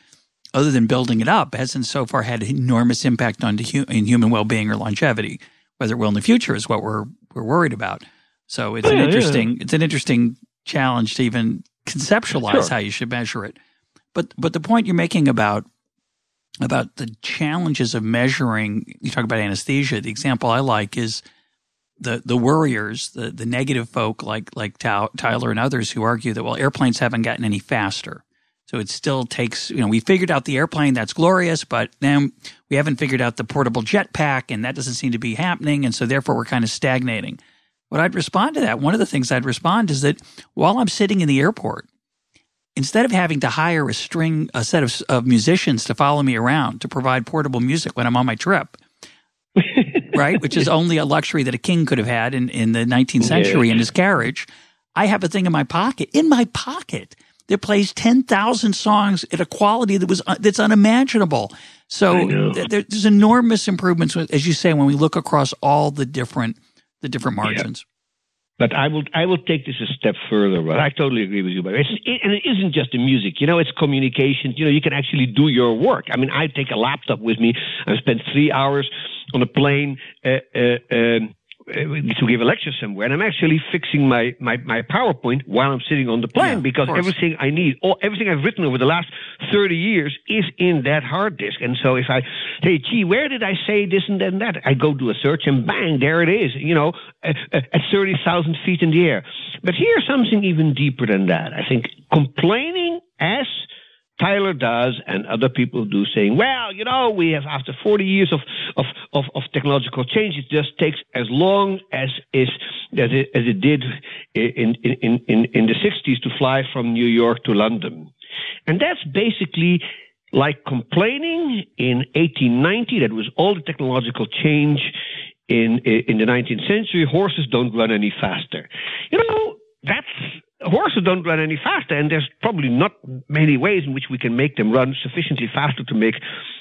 A: other than building it up, hasn't so far had enormous impact on hu- in human well being or longevity. Whether it will in the future is what we're we're worried about. So it's oh, yeah, an interesting yeah. it's an interesting challenge to even conceptualize sure. how you should measure it. But but the point you're making about about the challenges of measuring you talk about anesthesia, the example I like is the the worriers, the the negative folk like like Tyler and others who argue that well airplanes haven't gotten any faster. So it still takes, you know, we figured out the airplane, that's glorious, but then we haven't figured out the portable jetpack, and that doesn't seem to be happening. And so therefore we're kind of stagnating. What I'd respond to that, one of the things I'd respond is that while I'm sitting in the airport, instead of having to hire a string, a set of, of musicians to follow me around to provide portable music when I'm on my trip, right? Which is only a luxury that a king could have had in, in the 19th century yeah. in his carriage. I have a thing in my pocket, in my pocket that plays 10,000 songs at a quality that was, uh, that's unimaginable. So th- there's enormous improvements, as you say, when we look across all the different, the different margins. Yeah.
B: But I will I will take this a step further. But I totally agree with you. But it's, it, and it isn't just the music. You know, it's communication. You know, you can actually do your work. I mean, I take a laptop with me. I spend three hours on a plane. Uh, uh, um, Uh, to give a lecture somewhere, and I'm actually fixing my, my, my PowerPoint while I'm sitting on the plane yeah, because everything I need, all, everything I've written over the last 30 years is in that hard disk. And so if I say, gee, where did I say this and then that? I go do a search and bang, there it is, you know, at, at 30,000 feet in the air. But here's something even deeper than that. I think complaining as Tyler does and other people do saying, well, you know, we have after 40 years of, of, of, of technological change, it just takes as long as is as it, as it did in, in, in, in the 60s to fly from New York to London. And that's basically like complaining in 1890 that was all the technological change in in the 19th century horses don't run any faster you know that's horses don't run any faster, and there's probably not many ways in which we can make them run sufficiently faster to make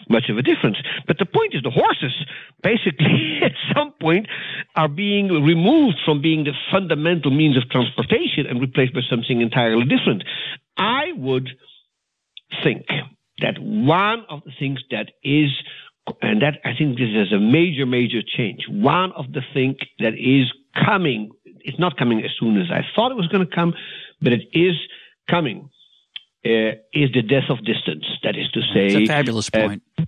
B: much of a difference. But the point is, the horses basically at some point are being removed from being the fundamental means of transportation and replaced by something entirely different. I would think that one of the things that is and that I think this is a major, major change. One of the things that is coming it's not coming as soon as I thought it was going to come, but it is coming. Uh, is the death of distance. That is to say,
A: it's a fabulous uh, point. Uh,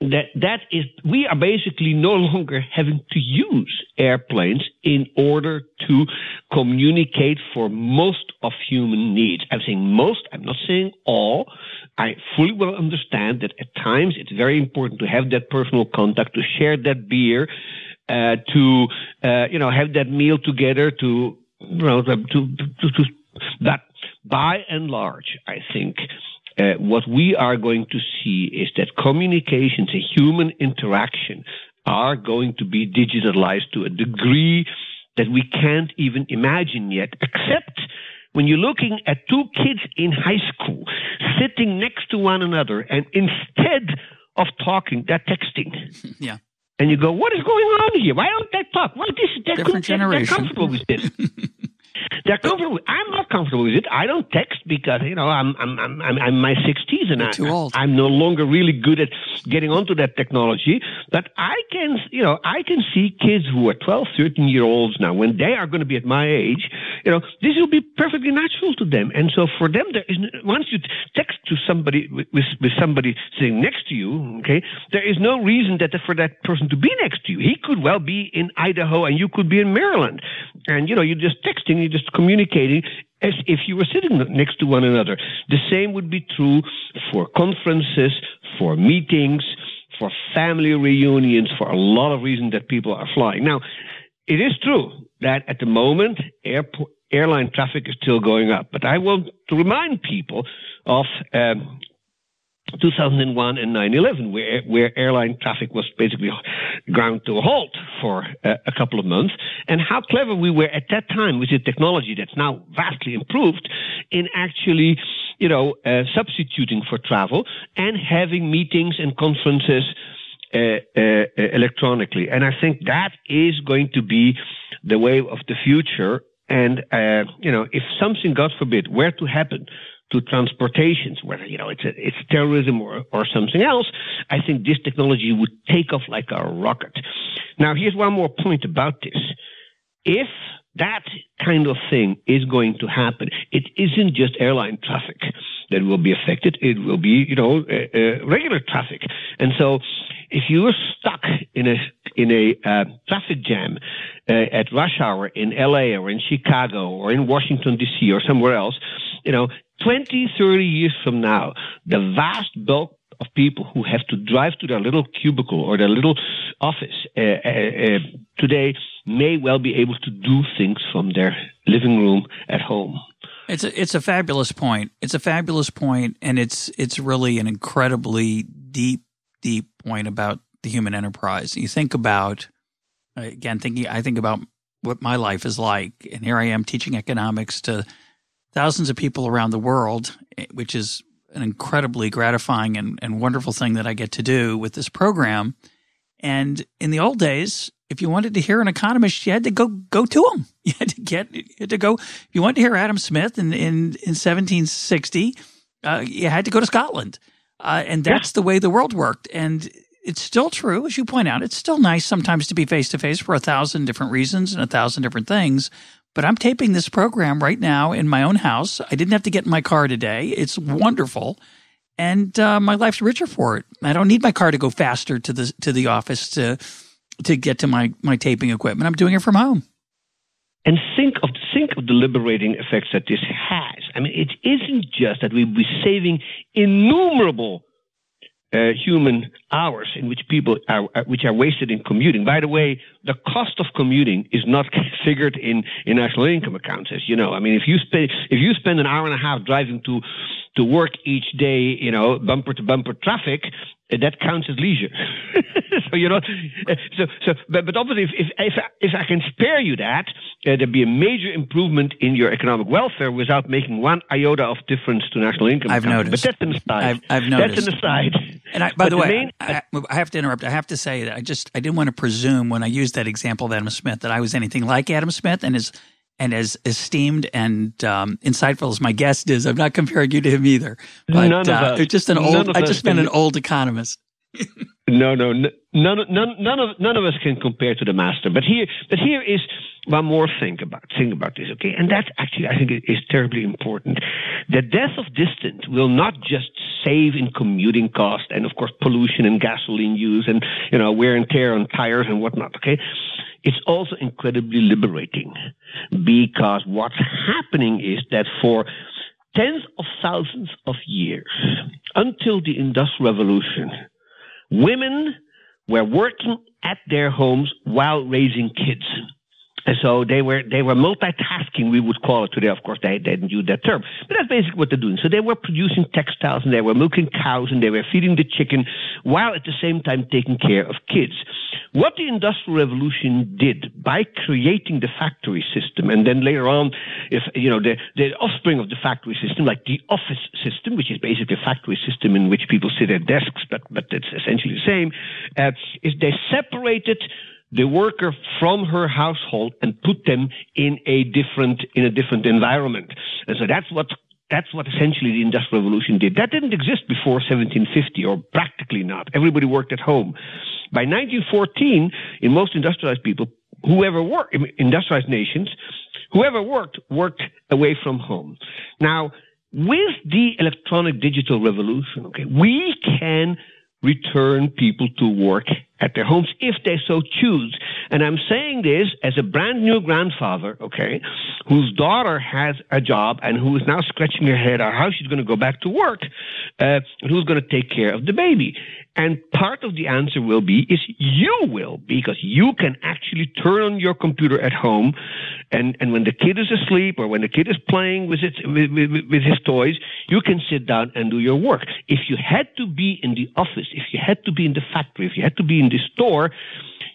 B: that that is, we are basically no longer having to use airplanes in order to communicate for most of human needs. I'm saying most. I'm not saying all. I fully well understand that at times it's very important to have that personal contact, to share that beer, uh, to uh, you know have that meal together to you know to, to, to that by and large I think uh, what we are going to see is that communications and human interaction are going to be digitalized to a degree that we can't even imagine yet except when you're looking at two kids in high school sitting next to one another and instead of talking they're texting.
A: Yeah
B: and you go, what is going on here? Why don't they talk? Well, this they're,
A: Different generation.
B: they're comfortable with this. they're comfortable. I'm not comfortable with it. I don't text because you know I'm I'm I'm I'm, I'm my 60s and I,
A: too old.
B: I'm no longer really good at getting onto that technology. But I can you know I can see kids who are 12, 13 year olds now when they are going to be at my age. You know this will be perfectly natural to them, and so for them there is once you text to somebody with, with, somebody sitting next to you, okay, there is no reason that for that person to be next to you. He could well be in Idaho and you could be in Maryland, and you know you're just texting, you're just communicating as if you were sitting next to one another. The same would be true for conferences, for meetings, for family reunions, for a lot of reasons that people are flying. Now, it is true that at the moment, airport, airline traffic is still going up, but I want to remind people of um, 2001 and 9/11, where where airline traffic was basically ground to a halt for a couple of months, and how clever we were at that time with the technology that's now vastly improved in actually, you know, uh, substituting for travel and having meetings and conferences. Uh, uh, electronically, and I think that is going to be the way of the future. And uh, you know, if something, God forbid, were to happen to transportations, whether you know it's a, it's terrorism or or something else, I think this technology would take off like a rocket. Now, here's one more point about this: if that kind of thing is going to happen, it isn't just airline traffic that will be affected. It will be, you know, uh, uh, regular traffic. And so, if you're stuck in a in a uh, traffic jam uh, at rush hour in LA or in Chicago or in Washington D.C. or somewhere else, you know, 20, 30 years from now, the vast bulk of people who have to drive to their little cubicle or their little office uh, uh, uh, today may well be able to do things from their living room at home.
A: It's a, it's a fabulous point. It's a fabulous point, and it's it's really an incredibly deep, deep point about the human enterprise. You think about again, thinking I think about what my life is like, and here I am teaching economics to thousands of people around the world, which is an incredibly gratifying and, and wonderful thing that I get to do with this program. And in the old days, if you wanted to hear an economist, you had to go go to him. You had to get you had to go. If you wanted to hear Adam Smith in in, in 1760, uh, you had to go to Scotland, uh, and that's yeah. the way the world worked. And it's still true, as you point out. It's still nice sometimes to be face to face for a thousand different reasons and a thousand different things. But I'm taping this program right now in my own house. I didn't have to get in my car today. It's wonderful and uh, my life's richer for it. I don't need my car to go faster to the to the office to to get to my my taping equipment. I'm doing it from home.
B: And think of think of the liberating effects that this has. I mean, it isn't just that we'll be saving innumerable uh, human hours in which people are uh, which are wasted in commuting. By the way, the cost of commuting is not figured in in national income accounts, as you know. I mean, if you spend if you spend an hour and a half driving to to work each day, you know, bumper to bumper traffic, that counts as leisure. so you know, so so, but, but obviously, if if if I, if I can spare you that, uh, there'd be a major improvement in your economic welfare without making one iota of difference to national income.
A: I've noticed,
B: but that's an aside.
A: I've, I've noticed.
B: That's an aside.
A: And I, by
B: But
A: the
B: the
A: way,
B: main-
A: I, I have to interrupt. I have to say that I just I didn't want to presume when I used that example of Adam Smith that I was anything like Adam Smith and as and as esteemed and um, insightful as my guest is. I'm not comparing you to him either. But
B: None of
A: uh,
B: us.
A: just an
B: None
A: old. I
B: us
A: just been an old economist.
B: No, no, none, none, none of none of us can compare to the master. But here, but here is one more thing about thing about this, okay? And that actually, I think, is terribly important. The death of distance will not just save in commuting cost and, of course, pollution and gasoline use and you know wear and tear on tires and whatnot. Okay, it's also incredibly liberating because what's happening is that for tens of thousands of years until the Industrial Revolution women were working at their homes while raising kids. And so they were they were multitasking, we would call it today. Of course, they, they didn't use that term, but that's basically what they're doing. So they were producing textiles, and they were milking cows, and they were feeding the chicken, while at the same time taking care of kids. What the Industrial Revolution did by creating the factory system, and then later on, if you know the the offspring of the factory system, like the office system, which is basically a factory system in which people sit at desks, but but it's essentially the same, uh, is they separated the worker from her household and put them in a different in a different environment. And so that's what that's what essentially the Industrial Revolution did. That didn't exist before 1750, or practically not. Everybody worked at home. By 1914, in most industrialized people, whoever worked, industrialized nations, whoever worked, worked away from home. Now, with the electronic digital revolution, okay, we can return people to work at their homes if they so choose. And I'm saying this as a brand new grandfather, okay, whose daughter has a job and who is now scratching her head on how she's going to go back to work, uh, who's going to take care of the baby. And part of the answer will be is you will because you can actually turn on your computer at home and, and when the kid is asleep or when the kid is playing with, it, with, with, with his toys, you can sit down and do your work. If you had to be in the office, if you had to be in the factory, if you had to be in the store,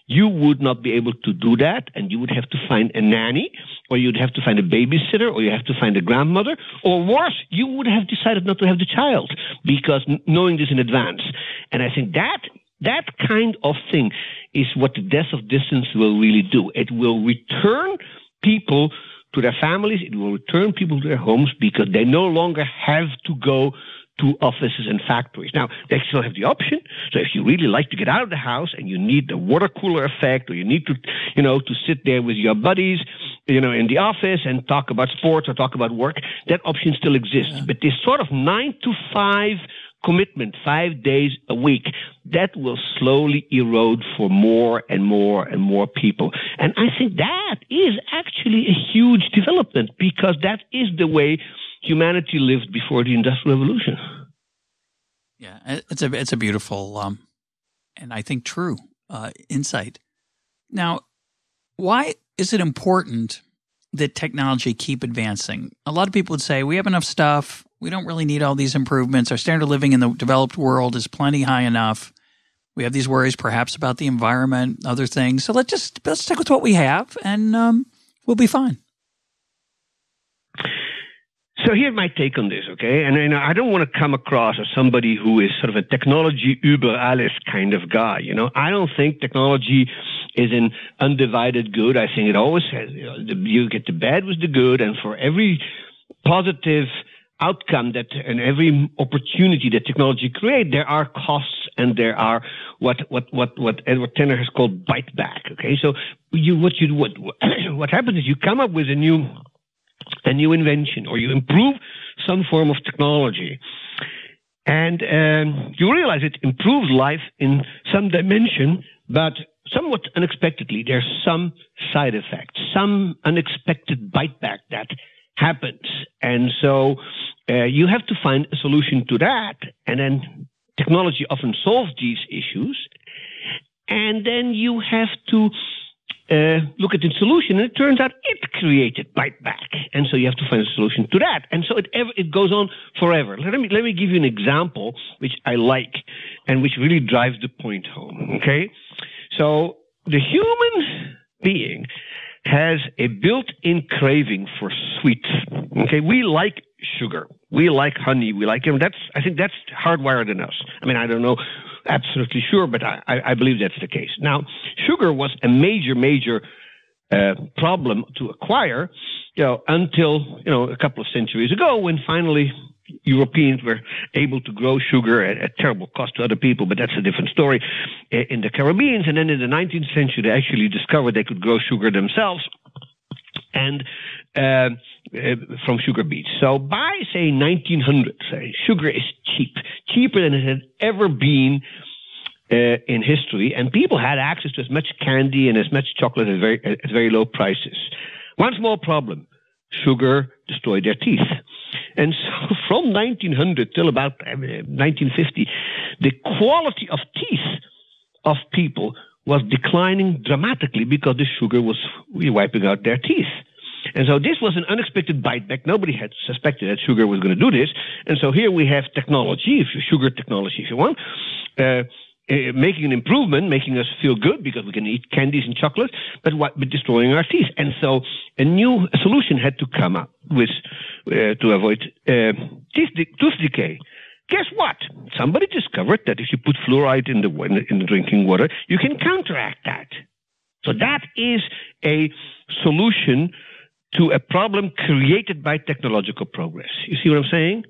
B: you would not be able to do that and you would have to find a nanny or you'd have to find a babysitter or you have to find a grandmother or worse you would have decided not to have the child because knowing this in advance. And i think that that kind of thing is what the death of distance will really do. It will return people to their families it will return people to their homes because they no longer have to go to offices and factories. Now, they still have the option. So if you really like to get out of the house and you need the water cooler effect or you need to, you know, to sit there with your buddies, you know, in the office and talk about sports or talk about work, that option still exists. Yeah. But this sort of nine to five commitment, five days a week, that will slowly erode for more and more and more people. And I think that is actually a huge development because that is the way humanity lived before the Industrial Revolution.
A: Yeah, it's a it's a beautiful um, and I think true uh, insight. Now, why is it important that technology keep advancing? A lot of people would say we have enough stuff. We don't really need all these improvements. Our standard of living in the developed world is plenty high enough. We have these worries, perhaps about the environment, other things. So let's just let's stick with what we have, and um, we'll be fine.
B: So here's my take on this, okay? And, I don't want to come across as somebody who is sort of a technology uber alles kind of guy. You know, I don't think technology is an undivided good. I think it always has. You, know, you get the bad with the good, and for every positive outcome that and every opportunity that technology create, there are costs and there are what what what what Edward Tenner has called bite back. Okay, so you what you do what what happens is you come up with a new a new invention or you improve some form of technology and um, you realize it improves life in some dimension, but somewhat unexpectedly, there's some side effect, some unexpected bite back that happens. And so uh, you have to find a solution to that. And then technology often solves these issues. And then you have to uh, look at the solution, and it turns out it created bite back, and so you have to find a solution to that, and so it ever, it goes on forever. Let me let me give you an example which I like and which really drives the point home. Okay, so the human being has a built-in craving for sweets. Okay, we like sugar, we like honey, we like them. That's I think that's hardwired in us. I mean, I don't know absolutely sure, but I, I believe that's the case. Now, sugar was a major, major uh, problem to acquire, you know, until you know a couple of centuries ago, when finally Europeans were able to grow sugar at, at terrible cost to other people, but that's a different story. In the Caribbean, and then in the 19th century, they actually discovered they could grow sugar themselves, and uh, uh, from sugar beets. So by say 1900, say, sugar is cheap, cheaper than it had ever been uh, in history, and people had access to as much candy and as much chocolate at very at very low prices. One small problem: sugar destroyed their teeth. And so from 1900 till about 1950, uh, the quality of teeth of people was declining dramatically because the sugar was wiping out their teeth. And so this was an unexpected bite back. Nobody had suspected that sugar was going to do this. And so here we have technology, if sugar technology, if you want, uh, uh, making an improvement, making us feel good because we can eat candies and chocolate, but what, but destroying our teeth. And so a new solution had to come up with uh, to avoid uh, teeth de- tooth decay. Guess what? Somebody discovered that if you put fluoride in the in the drinking water, you can counteract that. So that is a solution to a problem created by technological progress. You see what I'm saying?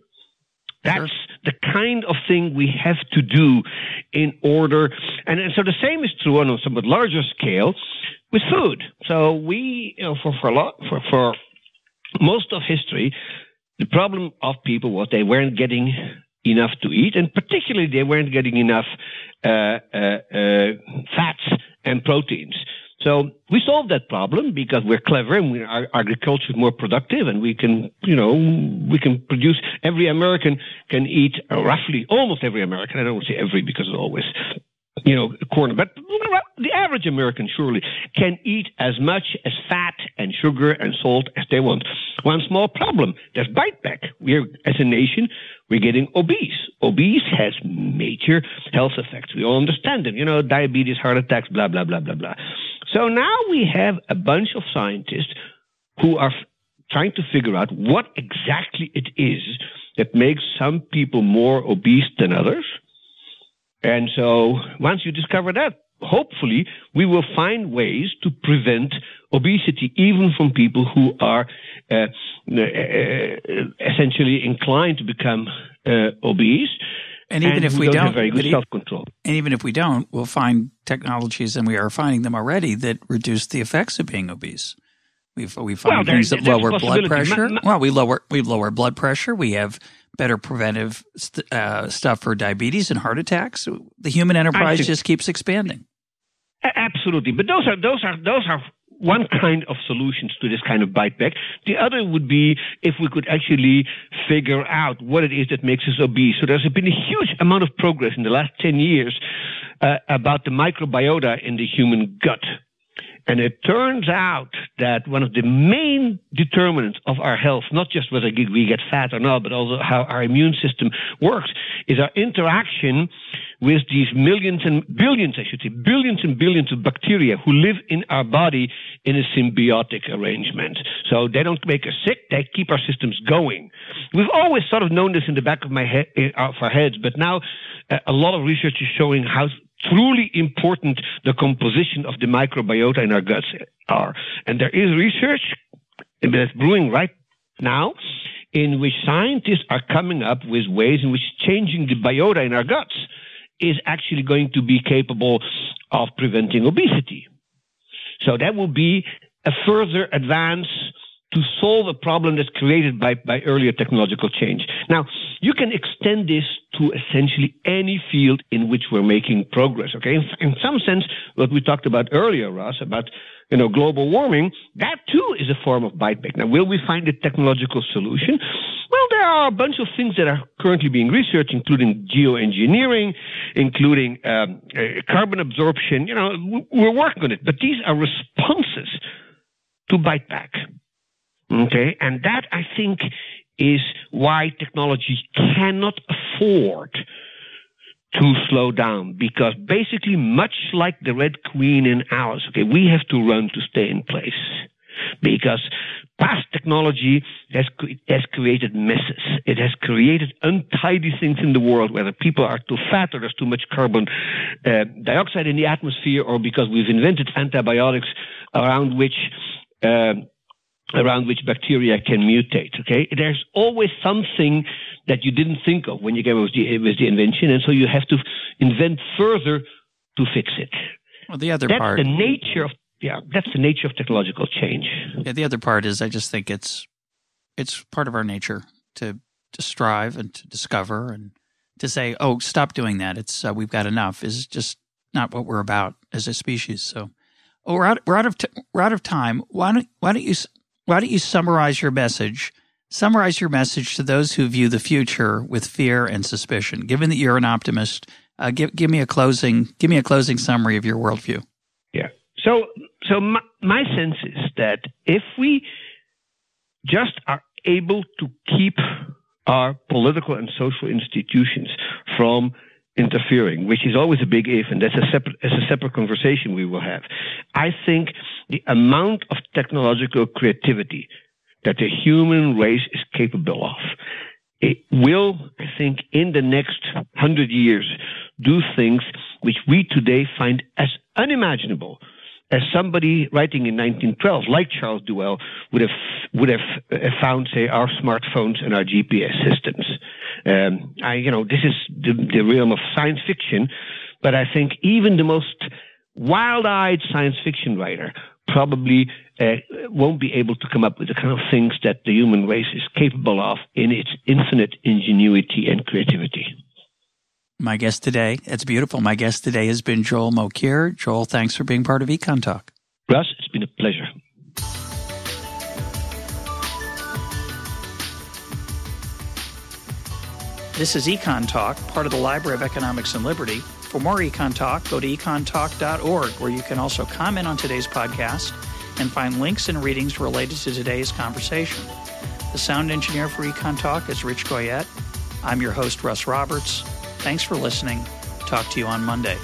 B: That's the kind of thing we have to do in order. And, and so the same is true on a somewhat larger scale with food. So we, you know, for, for, a lot, for, for most of history, the problem of people was they weren't getting enough to eat, and particularly they weren't getting enough uh, uh, uh, fats and proteins. So we solved that problem because we're clever and we, our agriculture is more productive and we can, you know, we can produce, every American can eat roughly, almost every American, I don't say every because it's always, you know, corn, but the average American surely can eat as much as fat and sugar and salt as they want. One small problem, there's bite back. We're, as a nation, we're getting obese. Obese has major health effects. We all understand them, you know, diabetes, heart attacks, blah, blah, blah, blah, blah. So now we have a bunch of scientists who are trying to figure out what exactly it is that makes some people more obese than others. And so once you discover that, hopefully we will find ways to prevent obesity even from people who are uh, uh, essentially inclined to become uh, obese.
A: And even
B: and
A: if we
B: don't,
A: don't,
B: have very good
A: but e-
B: self control.
A: and even if we don't, we'll find technologies, and we are finding them already that reduce the effects of being obese. We we find
B: Well,
A: things that lower blood pressure. Well, we lower we lower blood pressure. We have better preventive st- uh, stuff for diabetes and heart attacks. The human enterprise just keeps expanding.
B: Absolutely, but those are those are those are one kind of solutions to this kind of bite back. The other would be if we could actually figure out what it is that makes us obese. So there's been a huge amount of progress in the last ten years uh, about the microbiota in the human gut. And it turns out that one of the main determinants of our health, not just whether we get fat or not, but also how our immune system works, is our interaction with these millions and billions, I should say, billions and billions of bacteria who live in our body in a symbiotic arrangement. So they don't make us sick, they keep our systems going. We've always sort of known this in the back of my head, of our heads, but now uh, a lot of research is showing how truly important the composition of the microbiota in our guts are. And there is research that's brewing right now in which scientists are coming up with ways in which changing the biota in our guts is actually going to be capable of preventing obesity. So that will be a further advance to solve a problem that's created by, by earlier technological change. Now, you can extend this to essentially any field in which we're making progress, okay? In, in some sense, what we talked about earlier, Russ, about, you know, global warming, that too is a form of bite back. Now, will we find a technological solution? Well, there are a bunch of things that are currently being researched, including geoengineering, including um, uh, carbon absorption. You know, we're working on it, but these are responses to bite back. Okay, and that I think is why technology cannot afford to slow down because basically, much like the Red Queen in Alice, okay, we have to run to stay in place because past technology has has created messes. It has created untidy things in the world, whether people are too fat or there's too much carbon uh, dioxide in the atmosphere, or because we've invented antibiotics around which. Uh, around which bacteria can mutate. Okay, there's always something that you didn't think of when you came up with the, with the invention, and so you have to invent further to fix it.
A: Well, the other
B: that's
A: part,
B: the nature of yeah, that's the nature of technological change.
A: yeah, the other part is I just think it's it's part of our nature to to strive and to discover and to say, oh, stop doing that. It's uh, we've got enough. Is just not what we're about as a species. So, oh, we're out we're out of t- we're out of time. Why don't why don't you why don't you summarize your message? Summarize your message to those who view the future with fear and suspicion. Given that you're an optimist Uh, give give me a closing give me a closing summary of your worldview.
B: Yeah. So so my, my sense is that if we just are able to keep our political and social institutions from interfering, which is always a big if, and that's a separate, as a separate conversation we will have. I think the amount of technological creativity that the human race is capable of, it will, I think, in the next hundred years, do things which we today find as unimaginable as somebody writing in 1912, like Charles Duell, would have would have uh, found, say, our smartphones and our GPS systems. Um, I, you know, this is the, the realm of science fiction, but I think even the most wild-eyed science fiction writer probably uh, won't be able to come up with the kind of things that the human race is capable of in its infinite ingenuity and creativity.
A: My guest today, it's beautiful. My guest today has been Joel Mokyr. Joel, thanks for being part of EconTalk.
B: Russ, it's been a pleasure.
A: This is EconTalk, part of the Library of Economics and Liberty. For more EconTalk, go to econtalk.org, where you can also comment on today's podcast and find links and readings related to today's conversation. The sound engineer for EconTalk is Rich Goyette. I'm your host, Russ Roberts. Thanks for listening. Talk to you on Monday.